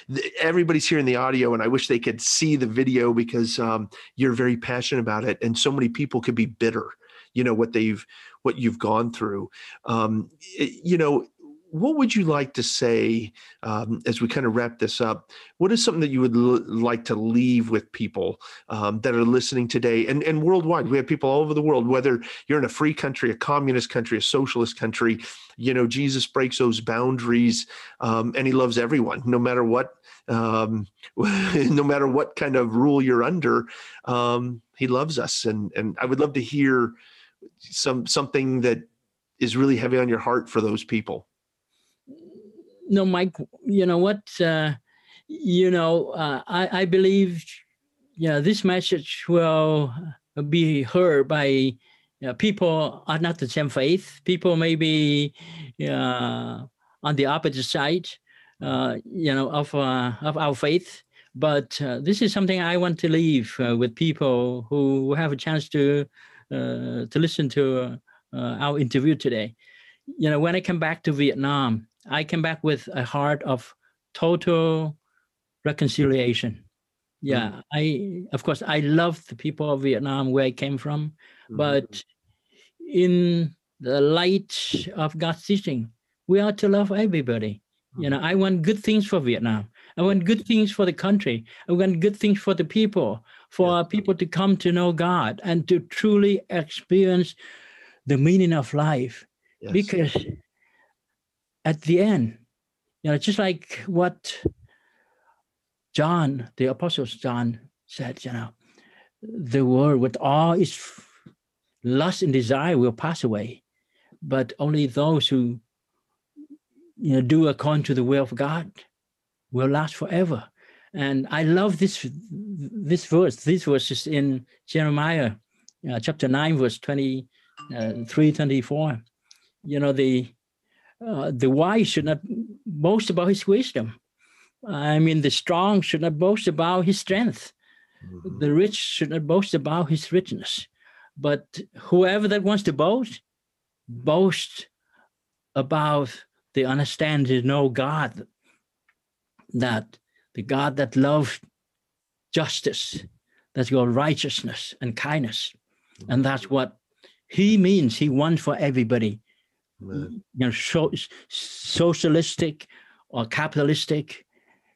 everybody's here in the audio and i wish they could see the video because um you're very passionate about it and so many people could be bitter you know what they've what you've gone through um you know what would you like to say um, as we kind of wrap this up what is something that you would l- like to leave with people um, that are listening today and, and worldwide? We have people all over the world whether you're in a free country a communist country a socialist country you know jesus breaks those boundaries um, and he loves everyone no matter what um, no matter what kind of rule you're under um, he loves us. And and i would love to hear some something that is really heavy on your heart for those people no, Mike, you know what? Uh, you know, uh, I, I believe, know, this message will be heard by you know, people are not the same faith. People may be uh, on the opposite side, uh, you know, of uh, of our faith. But uh, this is something I want to leave uh, with people who have a chance to Uh, to listen to uh, our interview today. You know, when I come back to Vietnam, I came back with a heart of total reconciliation. Yeah, mm. I of course I love the people of Vietnam where I came from, mm-hmm. but in the light of God's teaching, we are to love everybody. Mm. You know, I want good things for Vietnam. I want good things for the country. I want good things for the people, for people to come to know God and to truly experience the meaning of life Yes. because at the end, you know, just like what John, the Apostle John said, you know, the world with all its lust and desire will pass away, but only those who you know do according to the will of God will last forever. And I love this this verse. This verse is in Jeremiah uh, chapter 9, verse 23, 24. You know, the uh, the wise should not boast about his wisdom. I mean, the strong should not boast about his strength. Mhm. The rich should not boast about his richness. But whoever that wants to boast, boast about the understanding to know God, that the God that loves justice, that's your righteousness and kindness. And that's what he means. He wants for everybody. Amen. You know, so, socialistic or capitalistic,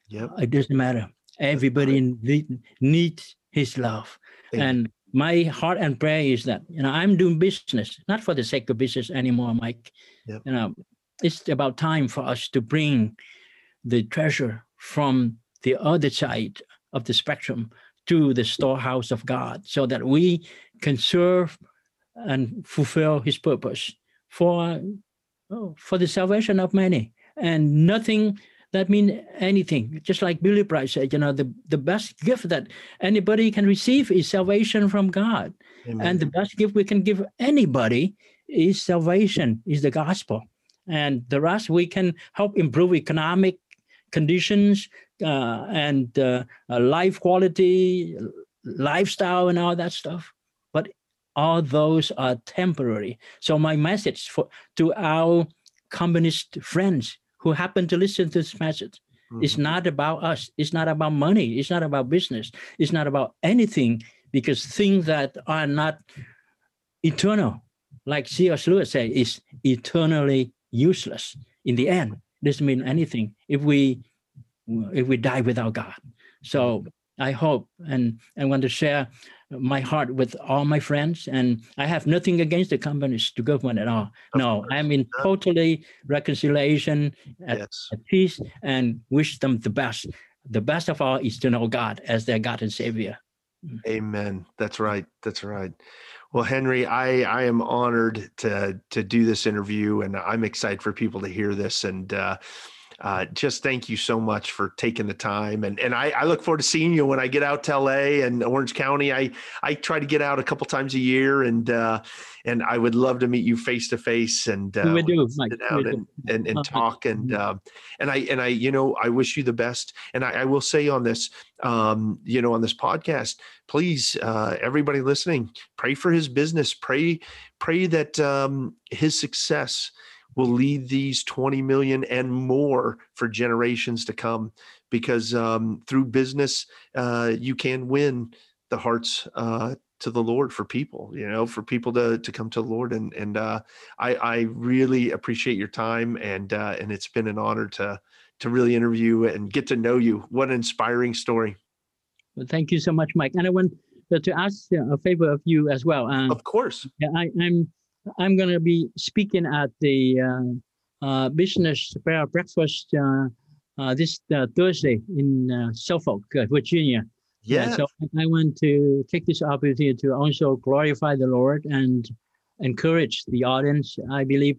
Yep. it doesn't matter. Everybody need, needs his love. Amen. And my heart and prayer is that you know I'm doing business not for the sake of business anymore, Mike. Yep. You know, it's about time for us to bring the treasure from the other side of the spectrum to the storehouse of God, so that we can serve and fulfill His purpose for for the salvation of many, and nothing that mean anything. Just like Billy price said, you know, the, the best gift that anybody can receive is salvation from God. Amen. And the best gift we can give anybody is salvation, is the gospel. And the rest we can help improve economic conditions and uh, uh, life quality, lifestyle, and all that stuff. But all those are temporary. So my message for to our communist friends who happen to listen to this message it's Mhm. not about us. It's not about money. It's not about business. It's not about anything because things that are not eternal, like C.S. Lewis said, is eternally useless. In the end, doesn't mean anything if we if we die without God. So I hope and I want to share my heart with all my friends, and I have nothing against the companies, the government at all. Of no, course. I'm in totally reconciliation at yes. at peace and wish them the best. The best of all is to know God as their God and Savior. Amen. That's right. That's right. Well, Henry, I I am honored to to do this interview, and I'm excited for people to hear this. And uh, uh, just thank you so much for taking the time. And and I, I look forward to seeing you when I get out to LA and Orange County. I I try to get out a couple times a year, and uh, and I would love to meet you face to face. And uh, we do, Mike. sit down do. and and, and talk and uh, and I and I you know I wish you the best and I, I will say on this um, you know on this podcast please uh, everybody listening pray for his business pray pray that um, his success will lead these 20 million and more for generations to come because um, through business uh, you can win the hearts uh, to the Lord for people, you know, for people to to come to the Lord. And and uh, I I really appreciate your time and uh, and it's been an honor to to really interview and get to know you. What an inspiring story. Well, thank you so much, Mike. And I want uh, to ask uh, a favor of you as well. Uh, Of course. yeah, I, I'm I'm going to be speaking at the uh, uh, business breakfast uh, uh, this uh, Thursday in uh, Suffolk, uh, Virginia. Yeah. So I want to take this opportunity to also glorify the Lord and encourage the audience. I believe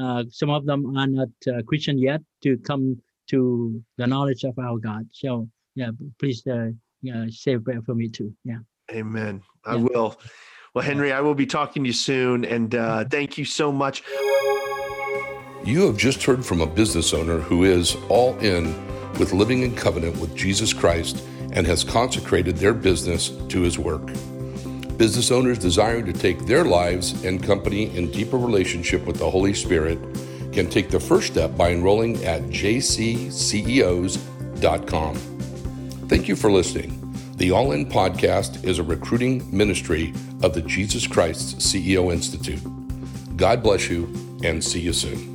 uh, some of them are not uh, Christian yet to come to the knowledge of our God. So yeah, please uh, yeah, say a prayer for me too. Yeah. Amen. I Yeah. will. Well, Henry, I will be talking to you soon. And uh, thank you so much. You have just heard from a business owner who is all in with living in covenant with Jesus Christ and has consecrated their business to his work. Business owners desiring to take their lives and company in deeper relationship with the Holy Spirit can take the first step by enrolling at jcceos.com. Thank you for listening. The All In Podcast is a recruiting ministry of the Jesus Christ CEO Institute. God bless you and see you soon.